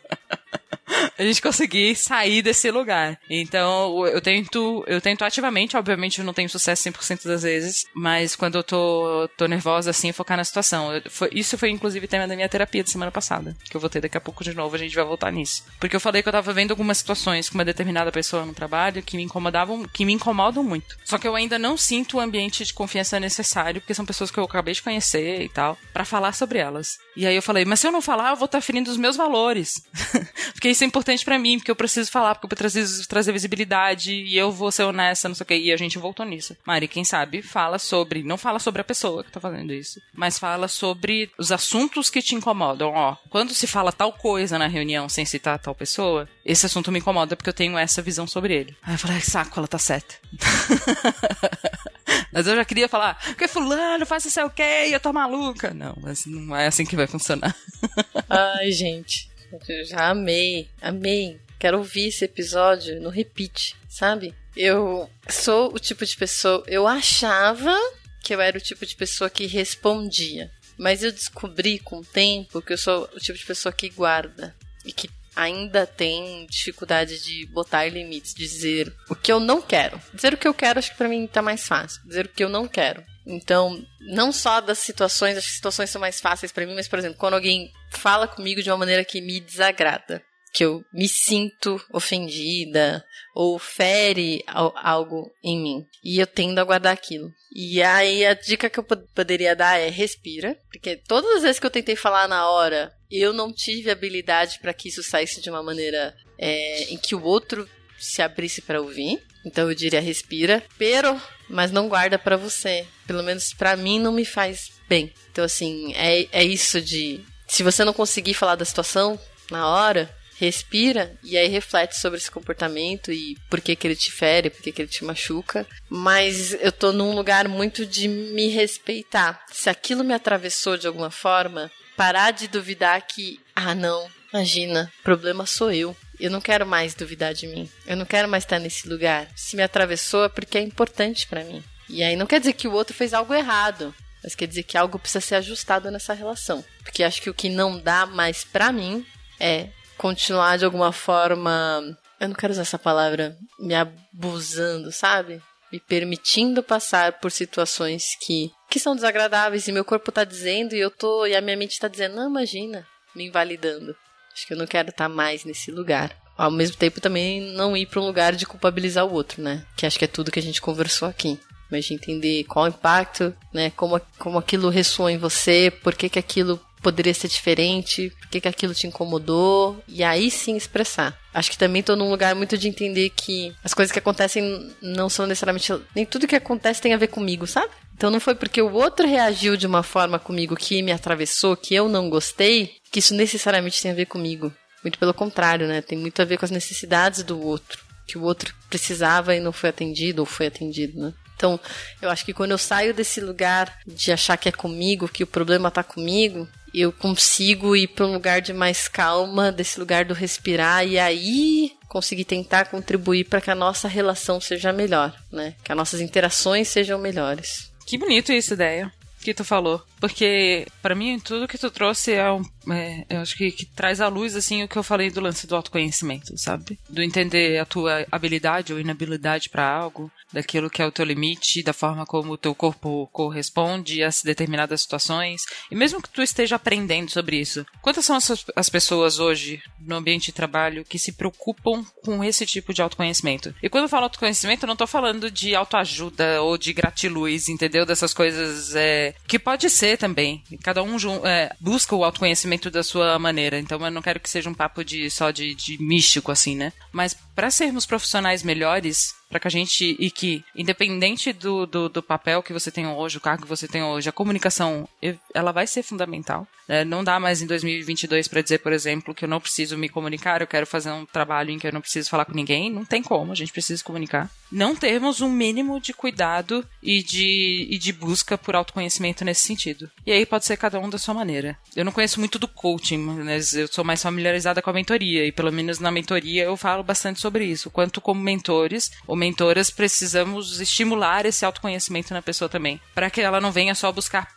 A gente conseguir sair desse lugar. Então, eu tento, eu tento ativamente, obviamente eu não tenho sucesso 100% das vezes, mas quando eu tô, tô nervosa assim, focar na situação. Eu, foi, isso foi inclusive tema da minha terapia de semana passada, que eu vou ter daqui a pouco de novo, a gente vai voltar nisso. Porque eu falei que eu tava vendo algumas situações com uma determinada pessoa no trabalho que me incomodavam, que me incomodam muito. Só que eu ainda não sinto o ambiente de confiança necessário, porque são pessoas que eu acabei de conhecer e tal, para falar sobre elas. E aí eu falei, mas se eu não falar, eu vou estar ferindo os meus valores. porque isso é importante para mim, porque eu preciso falar, porque eu preciso trazer visibilidade e eu vou ser honesta, não sei o que. E a gente voltou nisso. Mari, quem sabe, fala sobre, não fala sobre a pessoa que tá fazendo isso, mas fala sobre os assuntos que te incomodam. Ó, quando se fala tal coisa na reunião sem citar tal pessoa, esse assunto me incomoda porque eu tenho essa visão sobre ele. Aí eu falei, saco, ela tá certa. Mas eu já queria falar, porque fulano faz isso é o quê? Eu tô maluca. Não, mas não é assim que vai funcionar. Ai, gente. Eu já amei, amei. Quero ouvir esse episódio no repeat, sabe? Eu sou o tipo de pessoa. Eu achava que eu era o tipo de pessoa que respondia. Mas eu descobri com o tempo que eu sou o tipo de pessoa que guarda. E que ainda tem dificuldade de botar limites, dizer o que eu não quero. Dizer o que eu quero, acho que para mim tá mais fácil. Dizer o que eu não quero. Então, não só das situações, as situações são mais fáceis para mim, mas, por exemplo, quando alguém fala comigo de uma maneira que me desagrada, que eu me sinto ofendida ou fere algo em mim. E eu tendo a guardar aquilo. E aí a dica que eu poderia dar é respira, porque todas as vezes que eu tentei falar na hora, eu não tive habilidade para que isso saísse de uma maneira é, em que o outro se abrisse para ouvir. Então eu diria respira, pero, mas não guarda para você. Pelo menos para mim não me faz bem. Então assim, é, é isso de se você não conseguir falar da situação na hora, respira e aí reflete sobre esse comportamento e por que que ele te fere, por que que ele te machuca. Mas eu tô num lugar muito de me respeitar. Se aquilo me atravessou de alguma forma, parar de duvidar que, ah não, imagina, problema sou eu. Eu não quero mais duvidar de mim. Eu não quero mais estar nesse lugar. Se me atravessou é porque é importante para mim. E aí não quer dizer que o outro fez algo errado, mas quer dizer que algo precisa ser ajustado nessa relação. Porque acho que o que não dá mais para mim é continuar de alguma forma, eu não quero usar essa palavra, me abusando, sabe? Me permitindo passar por situações que que são desagradáveis e meu corpo tá dizendo e eu tô e a minha mente tá dizendo, não imagina, me invalidando. Acho que eu não quero estar tá mais nesse lugar. Ao mesmo tempo, também não ir para um lugar de culpabilizar o outro, né? Que acho que é tudo que a gente conversou aqui. Mas de entender qual o impacto, né? Como, como aquilo ressoa em você, por que, que aquilo poderia ser diferente, por que, que aquilo te incomodou, e aí sim expressar. Acho que também tô num lugar muito de entender que as coisas que acontecem não são necessariamente. Nem tudo que acontece tem a ver comigo, sabe? Então não foi porque o outro reagiu de uma forma comigo que me atravessou, que eu não gostei, que isso necessariamente tem a ver comigo. Muito pelo contrário, né? Tem muito a ver com as necessidades do outro. Que o outro precisava e não foi atendido, ou foi atendido, né? Então, eu acho que quando eu saio desse lugar de achar que é comigo, que o problema tá comigo, eu consigo ir para um lugar de mais calma, desse lugar do respirar, e aí conseguir tentar contribuir para que a nossa relação seja melhor, né? Que as nossas interações sejam melhores. Que bonito essa ideia que tu falou. Porque, para mim, tudo que tu trouxe é um. É, eu acho que, que, traz à luz, assim, o que eu falei do lance do autoconhecimento, sabe? Do entender a tua habilidade ou inabilidade para algo, daquilo que é o teu limite, da forma como o teu corpo corresponde a determinadas situações. E mesmo que tu esteja aprendendo sobre isso, quantas são as, as pessoas hoje no ambiente de trabalho que se preocupam com esse tipo de autoconhecimento? E quando eu falo autoconhecimento, eu não tô falando de autoajuda ou de gratiluz, entendeu? Dessas coisas é, que pode ser também. Cada um é, busca o autoconhecimento da sua maneira. Então eu não quero que seja um papo de só de, de místico, assim, né? Mas para sermos profissionais melhores, para que a gente e que independente do, do, do, papel que você tem hoje, o cargo que você tem hoje, a comunicação ela vai ser fundamental. Né? Não dá mais em 2022 para dizer, por exemplo, que eu não preciso me comunicar, eu quero fazer um trabalho em que eu não preciso falar com ninguém. Não tem como, a gente precisa comunicar. Não termos um mínimo de cuidado e de, e de busca por autoconhecimento nesse sentido. E aí pode ser cada um da sua maneira. Eu não conheço muito do coaching, mas eu sou mais familiarizada com a mentoria e pelo menos na mentoria eu falo bastante sobre isso. Quanto como mentores ou mentoras precisamos estimular esse autoconhecimento na pessoa também, para que ela não venha só buscar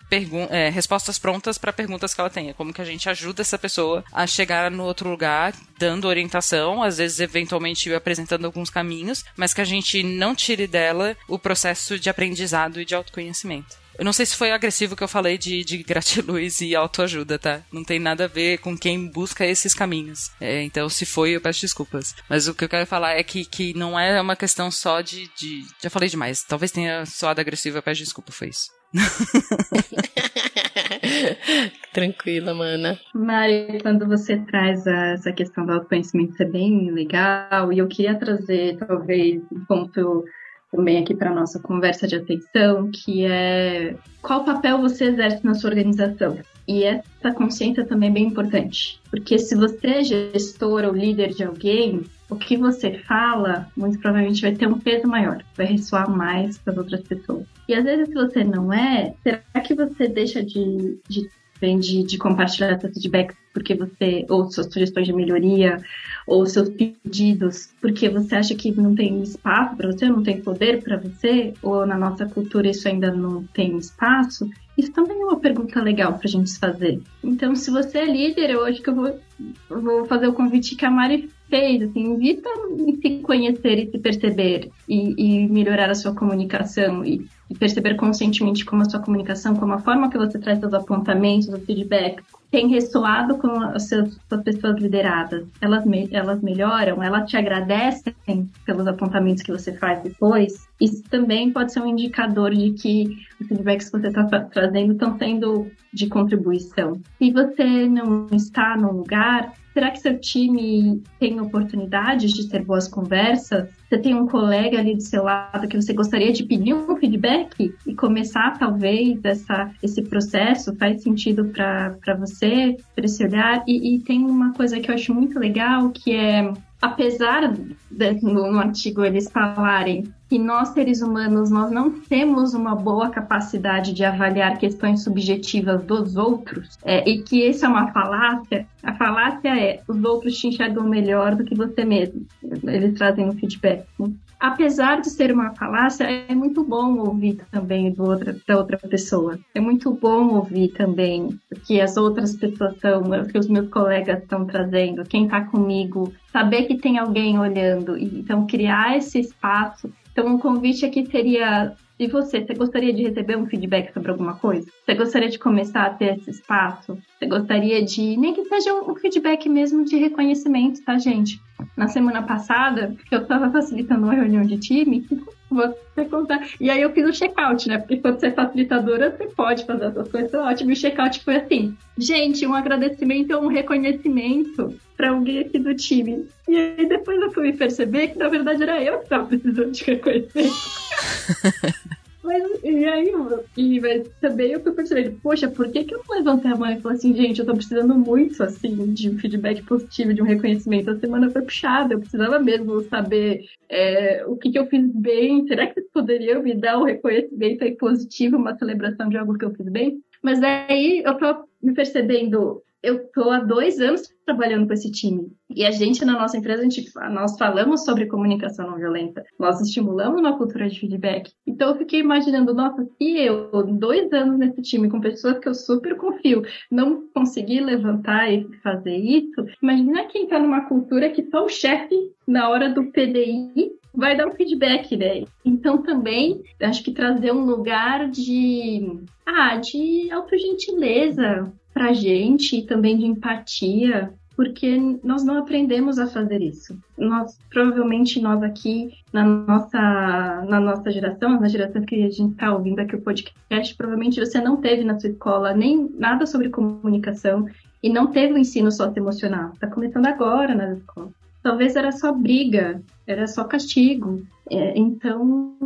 é, respostas prontas para perguntas que ela tenha. Como que a gente ajuda essa pessoa a chegar no outro lugar, dando orientação, às vezes eventualmente apresentando alguns caminhos, mas que a gente não tire dela o processo de aprendizado e de autoconhecimento. Eu não sei se foi agressivo que eu falei de, de gratiluz e autoajuda, tá? Não tem nada a ver com quem busca esses caminhos. É, então, se foi, eu peço desculpas. Mas o que eu quero falar é que, que não é uma questão só de, de. Já falei demais. Talvez tenha soado agressivo, eu peço desculpa, foi isso. Tranquila, mana. Mari, quando você traz essa questão do autoconhecimento, é bem legal. E eu queria trazer, talvez, um ponto também aqui para nossa conversa de atenção, que é qual papel você exerce na sua organização. E essa consciência também é bem importante, porque se você é gestor ou líder de alguém, o que você fala, muito provavelmente vai ter um peso maior, vai ressoar mais para as outras pessoas. E às vezes, se você não é, será que você deixa de, de de, de compartilhar seus feedbacks porque você, ou suas sugestões de melhoria, ou seus pedidos, porque você acha que não tem espaço para você, não tem poder para você, ou na nossa cultura isso ainda não tem espaço, isso também é uma pergunta legal para a gente fazer. Então, se você é líder, eu acho que eu vou, vou fazer o convite que a Mari fez, assim, invita em se conhecer e se perceber e, e melhorar a sua comunicação e, e, perceber conscientemente como a sua comunicação, como a forma que você traz seus apontamentos, os feedbacks, tem ressoado com as suas, pessoas lideradas. Elas, me, elas melhoram, elas te agradecem pelos apontamentos que você faz depois. Isso também pode ser um indicador de que os feedbacks que você está trazendo estão sendo de contribuição. Se você não está no lugar, será que seu time tem oportunidades de ter boas conversas? Você tem um colega ali do seu lado que você gostaria de pedir um feedback e começar, talvez, essa, esse processo? Faz sentido para você, para esse olhar? E, e tem uma coisa que eu acho muito legal, que é apesar no, artigo eles falarem que nós seres humanos nós não temos uma boa capacidade de avaliar questões subjetivas dos outros é, e que isso é uma falácia, a falácia é os outros te enxergam melhor do que você mesmo. Eles trazem um feedback. Apesar de ser uma falácia, é muito bom ouvir também do outra, da outra pessoa. É muito bom ouvir também o que as outras pessoas estão, o que os meus colegas estão trazendo, quem está comigo, saber que tem alguém olhando. Então, criar esse espaço. Então, um convite aqui seria e você, você gostaria de receber um feedback sobre alguma coisa? Você gostaria de começar a ter esse espaço? Você gostaria de, nem que seja um feedback mesmo de reconhecimento, tá, gente? Na semana passada, eu estava facilitando uma reunião de time, você contar. E aí eu fiz o check-out, né? Porque quando você é facilitadora, você pode fazer essas coisas. Ótimo. E o check-out foi assim: gente, um agradecimento ou um reconhecimento para alguém aqui do time. E aí depois eu fui perceber que na verdade era eu que estava precisando de reconhecimento. Mas, e aí, e mas também eu fui percebendo, poxa, por que, que eu não levantei a mão e falei assim, gente, eu tô precisando muito, assim, de um feedback positivo, de um reconhecimento. A semana foi puxada, eu precisava mesmo saber é, o que, que eu fiz bem. Será que vocês poderiam me dar um reconhecimento aí positivo, uma celebração de algo que eu fiz bem? Mas aí eu tô me percebendo eu tô há dois anos trabalhando com esse time. E a gente, na nossa empresa, a gente, nós falamos sobre comunicação não violenta. Nós estimulamos uma cultura de feedback. Então eu fiquei imaginando, nossa, se eu, dois anos nesse time, com pessoas que eu super confio, não consegui levantar e fazer isso, imagina quem tá numa cultura que só o chefe, na hora do PDI, vai dar um feedback, né? Então também acho que trazer um lugar de ah, de autogentileza pra gente e também de empatia, porque nós não aprendemos a fazer isso. Nós, provavelmente, nós aqui, na nossa, na nossa geração, na geração que a gente está ouvindo aqui o podcast, provavelmente você não teve na sua escola nem nada sobre comunicação e não teve o ensino socioemocional. Está começando agora na escola talvez era só briga, era só castigo. É, então,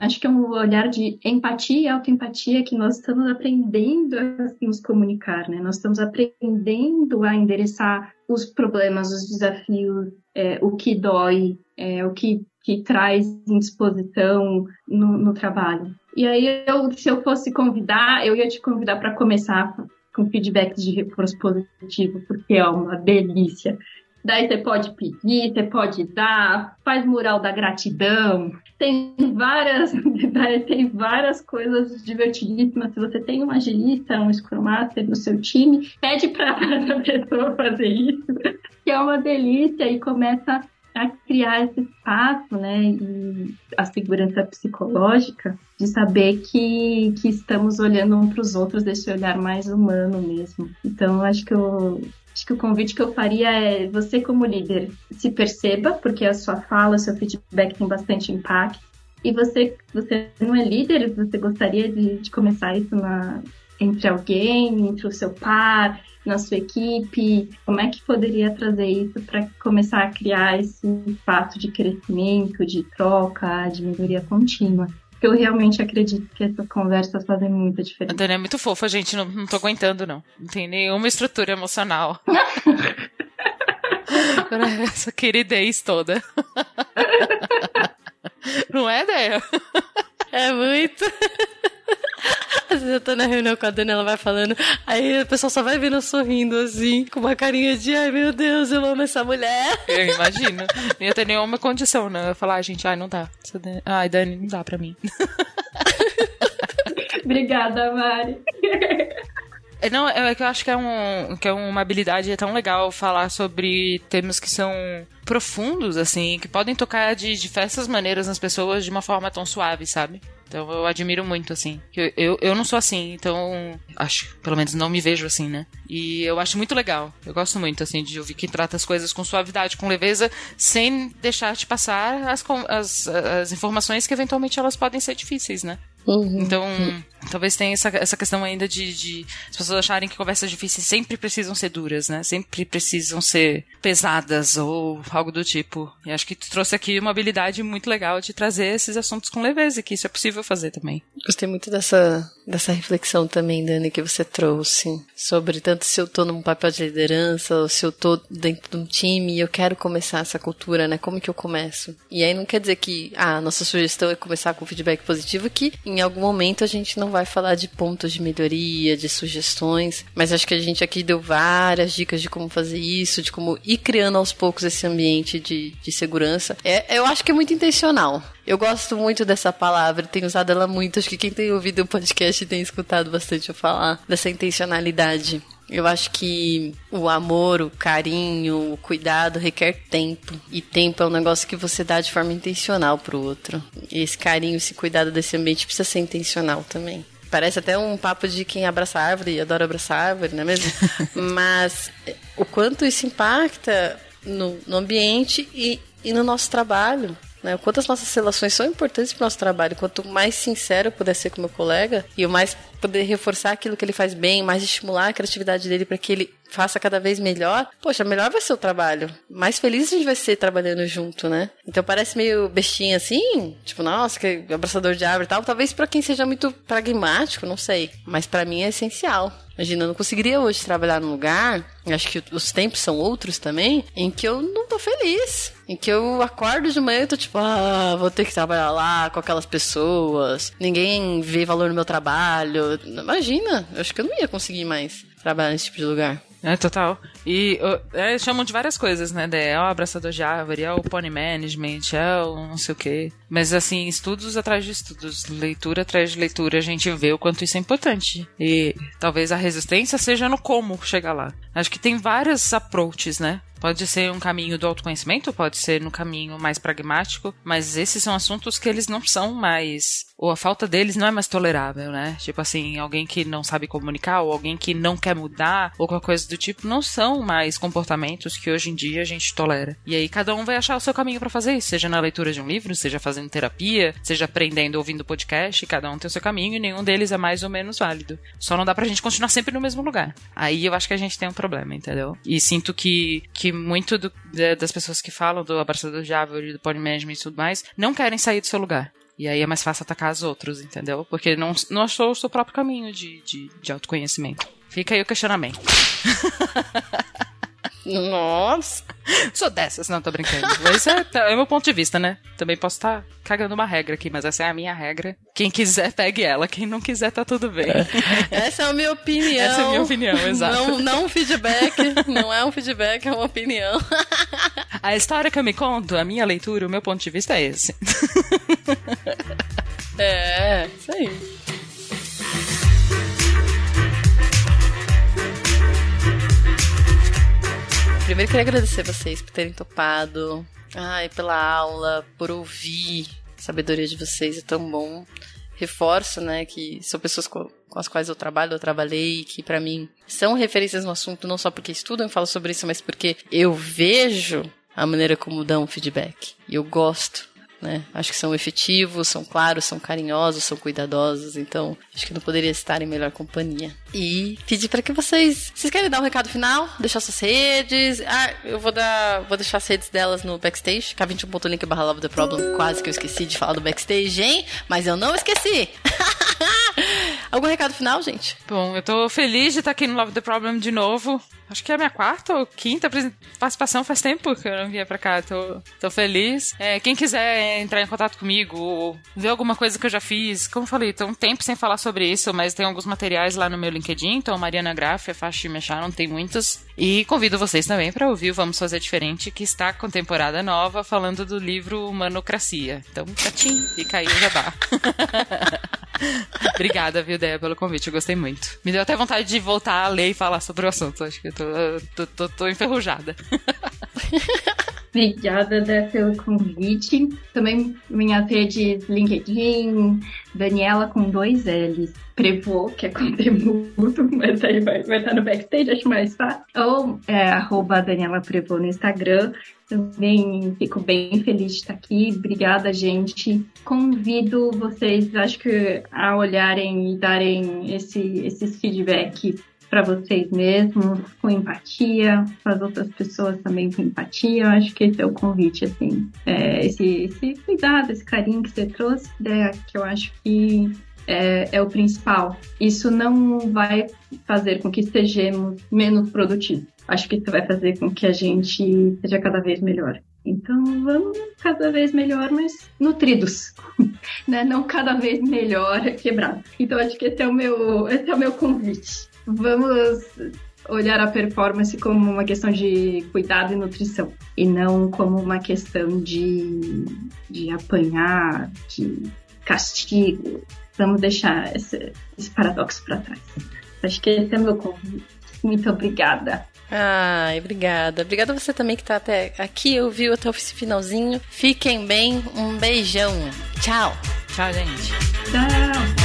acho que é um olhar de empatia e autoempatia que nós estamos aprendendo a nos comunicar, né? Nós estamos aprendendo a endereçar os problemas, os desafios, é, o que dói, é, o que, que traz indisposição no, no trabalho. E aí, eu, se eu fosse convidar, eu ia te convidar para começar com feedbacks de reforço positivo, porque é uma delícia. Daí você pode pedir, você pode dar, faz mural da gratidão. Tem várias, tem várias coisas divertidíssimas. Se você tem um agilista, um Scrum Master no seu time, pede para a pessoa fazer isso, que é uma delícia e começa a criar esse espaço, né, e a segurança psicológica de saber que, que estamos olhando um para os outros desse olhar mais humano mesmo. Então, acho que eu Acho que o convite que eu faria é você, como líder, se perceba, porque a sua fala, o seu feedback tem bastante impacto. E você, você não é líder, você gostaria de, de começar isso na, entre alguém, entre o seu par, na sua equipe? Como é que poderia trazer isso para começar a criar esse espaço de crescimento, de troca, de melhoria contínua? Eu realmente acredito que essas conversas fazem muita diferença. A Dani é muito fofa, gente. Não, não tô aguentando, não. Não tem nenhuma estrutura emocional. Essa queridez toda. Não é, ideia? É muito. Às vezes eu tô na reunião com a Dani, ela vai falando, aí o pessoal só vai vendo sorrindo assim, com uma carinha de ai meu Deus, eu amo essa mulher. Eu imagino. Não ia ter nenhuma condição, né? Eu ia falar, ah, gente, ai, não dá. Ai, Dani, não dá pra mim. Obrigada, Mari. É, não, é que eu acho que é, um, que é uma habilidade tão legal falar sobre temas que são profundos, assim, que podem tocar de diversas maneiras nas pessoas de uma forma tão suave, sabe? Então eu admiro muito, assim. Eu, eu, eu, não sou assim, então acho, pelo menos não me vejo assim, né? E eu acho muito legal. Eu gosto muito, assim, de ouvir que trata as coisas com suavidade, com leveza, sem deixar de passar as, as, as informações que eventualmente elas podem ser difíceis, né? Uhum. Então, talvez tenha essa, essa questão ainda de, de as pessoas acharem que conversas difíceis sempre precisam ser duras, né? Sempre precisam ser pesadas ou algo do tipo. E acho que tu trouxe aqui uma habilidade muito legal de trazer esses assuntos com leveza, que isso é possível fazer também. Gostei muito dessa, dessa reflexão também, Dani, que você trouxe sobre tanto se eu tô num papel de liderança ou se eu tô dentro de um time e eu quero começar essa cultura, né? Como que eu começo? E aí não quer dizer que ah, a nossa sugestão é começar com feedback positivo, que em algum momento a gente não vai falar de pontos de melhoria, de sugestões, mas acho que a gente aqui deu várias dicas de como fazer isso, de como ir criando aos poucos esse ambiente de, de segurança. É, eu acho que é muito intencional. Eu gosto muito dessa palavra, tenho usado ela muito. Acho que quem tem ouvido o podcast tem escutado bastante eu falar dessa intencionalidade. Eu acho que o amor, o carinho, o cuidado requer tempo. E tempo é um negócio que você dá de forma intencional pro outro. E esse carinho, esse cuidado desse ambiente precisa ser intencional também. Parece até um papo de quem abraça árvore e adora abraçar árvore, não é mesmo? Mas o quanto isso impacta no, no ambiente e, e no nosso trabalho. Né? O quanto as nossas relações são importantes para o nosso trabalho. Quanto mais sincero eu puder ser com meu colega e o mais poder reforçar aquilo que ele faz bem, mais estimular a criatividade dele para que ele faça cada vez melhor, poxa, melhor vai ser o trabalho. Mais feliz a gente vai ser trabalhando junto, né? Então parece meio bestinha assim, tipo, nossa, que abraçador de árvore e tal. Talvez para quem seja muito pragmático, não sei. Mas para mim é essencial. Imagina, eu não conseguiria hoje trabalhar num lugar, acho que os tempos são outros também, em que eu não tô feliz. Em que eu acordo de manhã e tô tipo, ah, vou ter que trabalhar lá com aquelas pessoas, ninguém vê valor no meu trabalho. Imagina, eu acho que eu não ia conseguir mais. trabalhar nesse tipo de lugar. É, total. E é, chamam de várias coisas, né? É o abraçador de árvore, é o pony management, é o não sei o quê. Mas, assim, estudos atrás de estudos, leitura atrás de leitura, a gente vê o quanto isso é importante. E talvez a resistência seja no como chegar lá. Acho que tem várias approaches, né? Pode ser um caminho do autoconhecimento, pode ser no caminho mais pragmático, mas esses são assuntos que eles não são mais. Ou a falta deles não é mais tolerável, né? Tipo assim, alguém que não sabe comunicar, ou alguém que não quer mudar, ou qualquer coisa do tipo, não são mais comportamentos que hoje em dia a gente tolera. E aí cada um vai achar o seu caminho para fazer isso, seja na leitura de um livro, seja fazendo terapia, seja aprendendo ouvindo podcast, cada um tem o seu caminho e nenhum deles é mais ou menos válido. Só não dá pra gente continuar sempre no mesmo lugar. Aí eu acho que a gente tem um problema, entendeu? E sinto que, que muito do, das pessoas que falam do abraçador de árvore, do pony management e tudo mais, não querem sair do seu lugar. E aí é mais fácil atacar os outros, entendeu? Porque não, não achou o seu próprio caminho de, de, de autoconhecimento. Fica aí o questionamento. Nossa! Sou dessas, não, tô brincando. Esse é, é o meu ponto de vista, né? Também posso estar tá cagando uma regra aqui, mas essa é a minha regra. Quem quiser, pegue ela. Quem não quiser, tá tudo bem. Essa é a minha opinião. Essa é a minha opinião, exato. Não, não um feedback. Não é um feedback, é uma opinião. A história que eu me conto, a minha leitura, o meu ponto de vista é esse. É, isso aí. Primeiro queria agradecer vocês por terem topado. Ai, pela aula, por ouvir. A sabedoria de vocês é tão bom. Reforço, né, que são pessoas com, as quais eu trabalho, eu trabalhei, que para mim são referências no assunto, não só porque estudam e falam sobre isso, mas porque eu vejo a maneira como dão feedback. E eu gosto né? Acho que são efetivos, são claros, são carinhosos, são cuidadosos, então acho que não poderia estar em melhor companhia. E pedir para que vocês, vocês querem dar um recado final, deixar suas redes. Ah, eu vou dar, vou deixar as redes delas no backstage, k21.link barra love the problem, quase que eu esqueci de falar do backstage, hein? Mas eu não esqueci. Algum recado final, gente? Bom, eu tô feliz de estar aqui no Love the Problem de novo. Acho que é a minha quarta ou quinta participação faz tempo que eu não via pra cá. Tô, tô feliz. É, quem quiser entrar em contato comigo ou ver alguma coisa que eu já fiz, como eu falei, tô um tempo sem falar sobre isso, mas tem alguns materiais lá no meu LinkedIn. Então, Mariana Graff, é fácil de me achar, não tem muitos. E convido vocês também para ouvir o Vamos Fazer Diferente, que está com temporada nova, falando do livro Humanocracia. Então, catim, fica aí o jabá. Obrigada, viu, Deia, pelo convite. Eu gostei muito. Me deu até vontade de voltar a ler e falar sobre o assunto. Acho que eu tô, tô, tô, tô enferrujada. Obrigada, Dé, pelo convite. Também minhas redes LinkedIn, Daniela com dois L's. Prevô, que é com demudo, mas aí vai, vai estar no backstage, acho mais fácil. Ou é, arroba Daniela Prevô no Instagram. Também fico bem feliz de estar aqui. Obrigada, gente. Convido vocês, acho que, a olharem e darem esse, esses feedbacks para vocês mesmos, com empatia, para as outras pessoas também com empatia. Eu acho que esse é o convite, assim, é, esse, esse cuidado, esse carinho que você trouxe, né, que eu acho que é, é, o principal. Isso não vai fazer com que sejamos menos produtivos. Acho que isso vai fazer com que a gente seja cada vez melhor. Então vamos cada vez melhor, mas nutridos, né? Não cada vez melhor quebrado. Então acho que esse é o meu, esse é o meu convite vamos olhar a performance como uma questão de cuidado e nutrição e não como uma questão de, de apanhar, de castigo. Vamos deixar esse, esse paradoxo para trás. Acho que esse é meu convite. Muito obrigada. Ai, obrigada. Obrigada a você também que está até aqui, ouviu até o finalzinho. Fiquem bem, um beijão. Tchau. Tchau, gente. Tchau.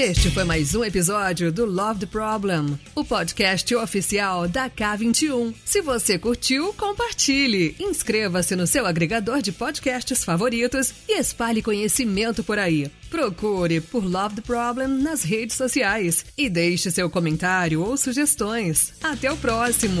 Este foi mais um episódio do Love the Problem, o podcast oficial da K21. Se você curtiu, compartilhe, inscreva-se no seu agregador de podcasts favoritos e espalhe conhecimento por aí. Procure por Love the Problem nas redes sociais e deixe seu comentário ou sugestões. Até o próximo!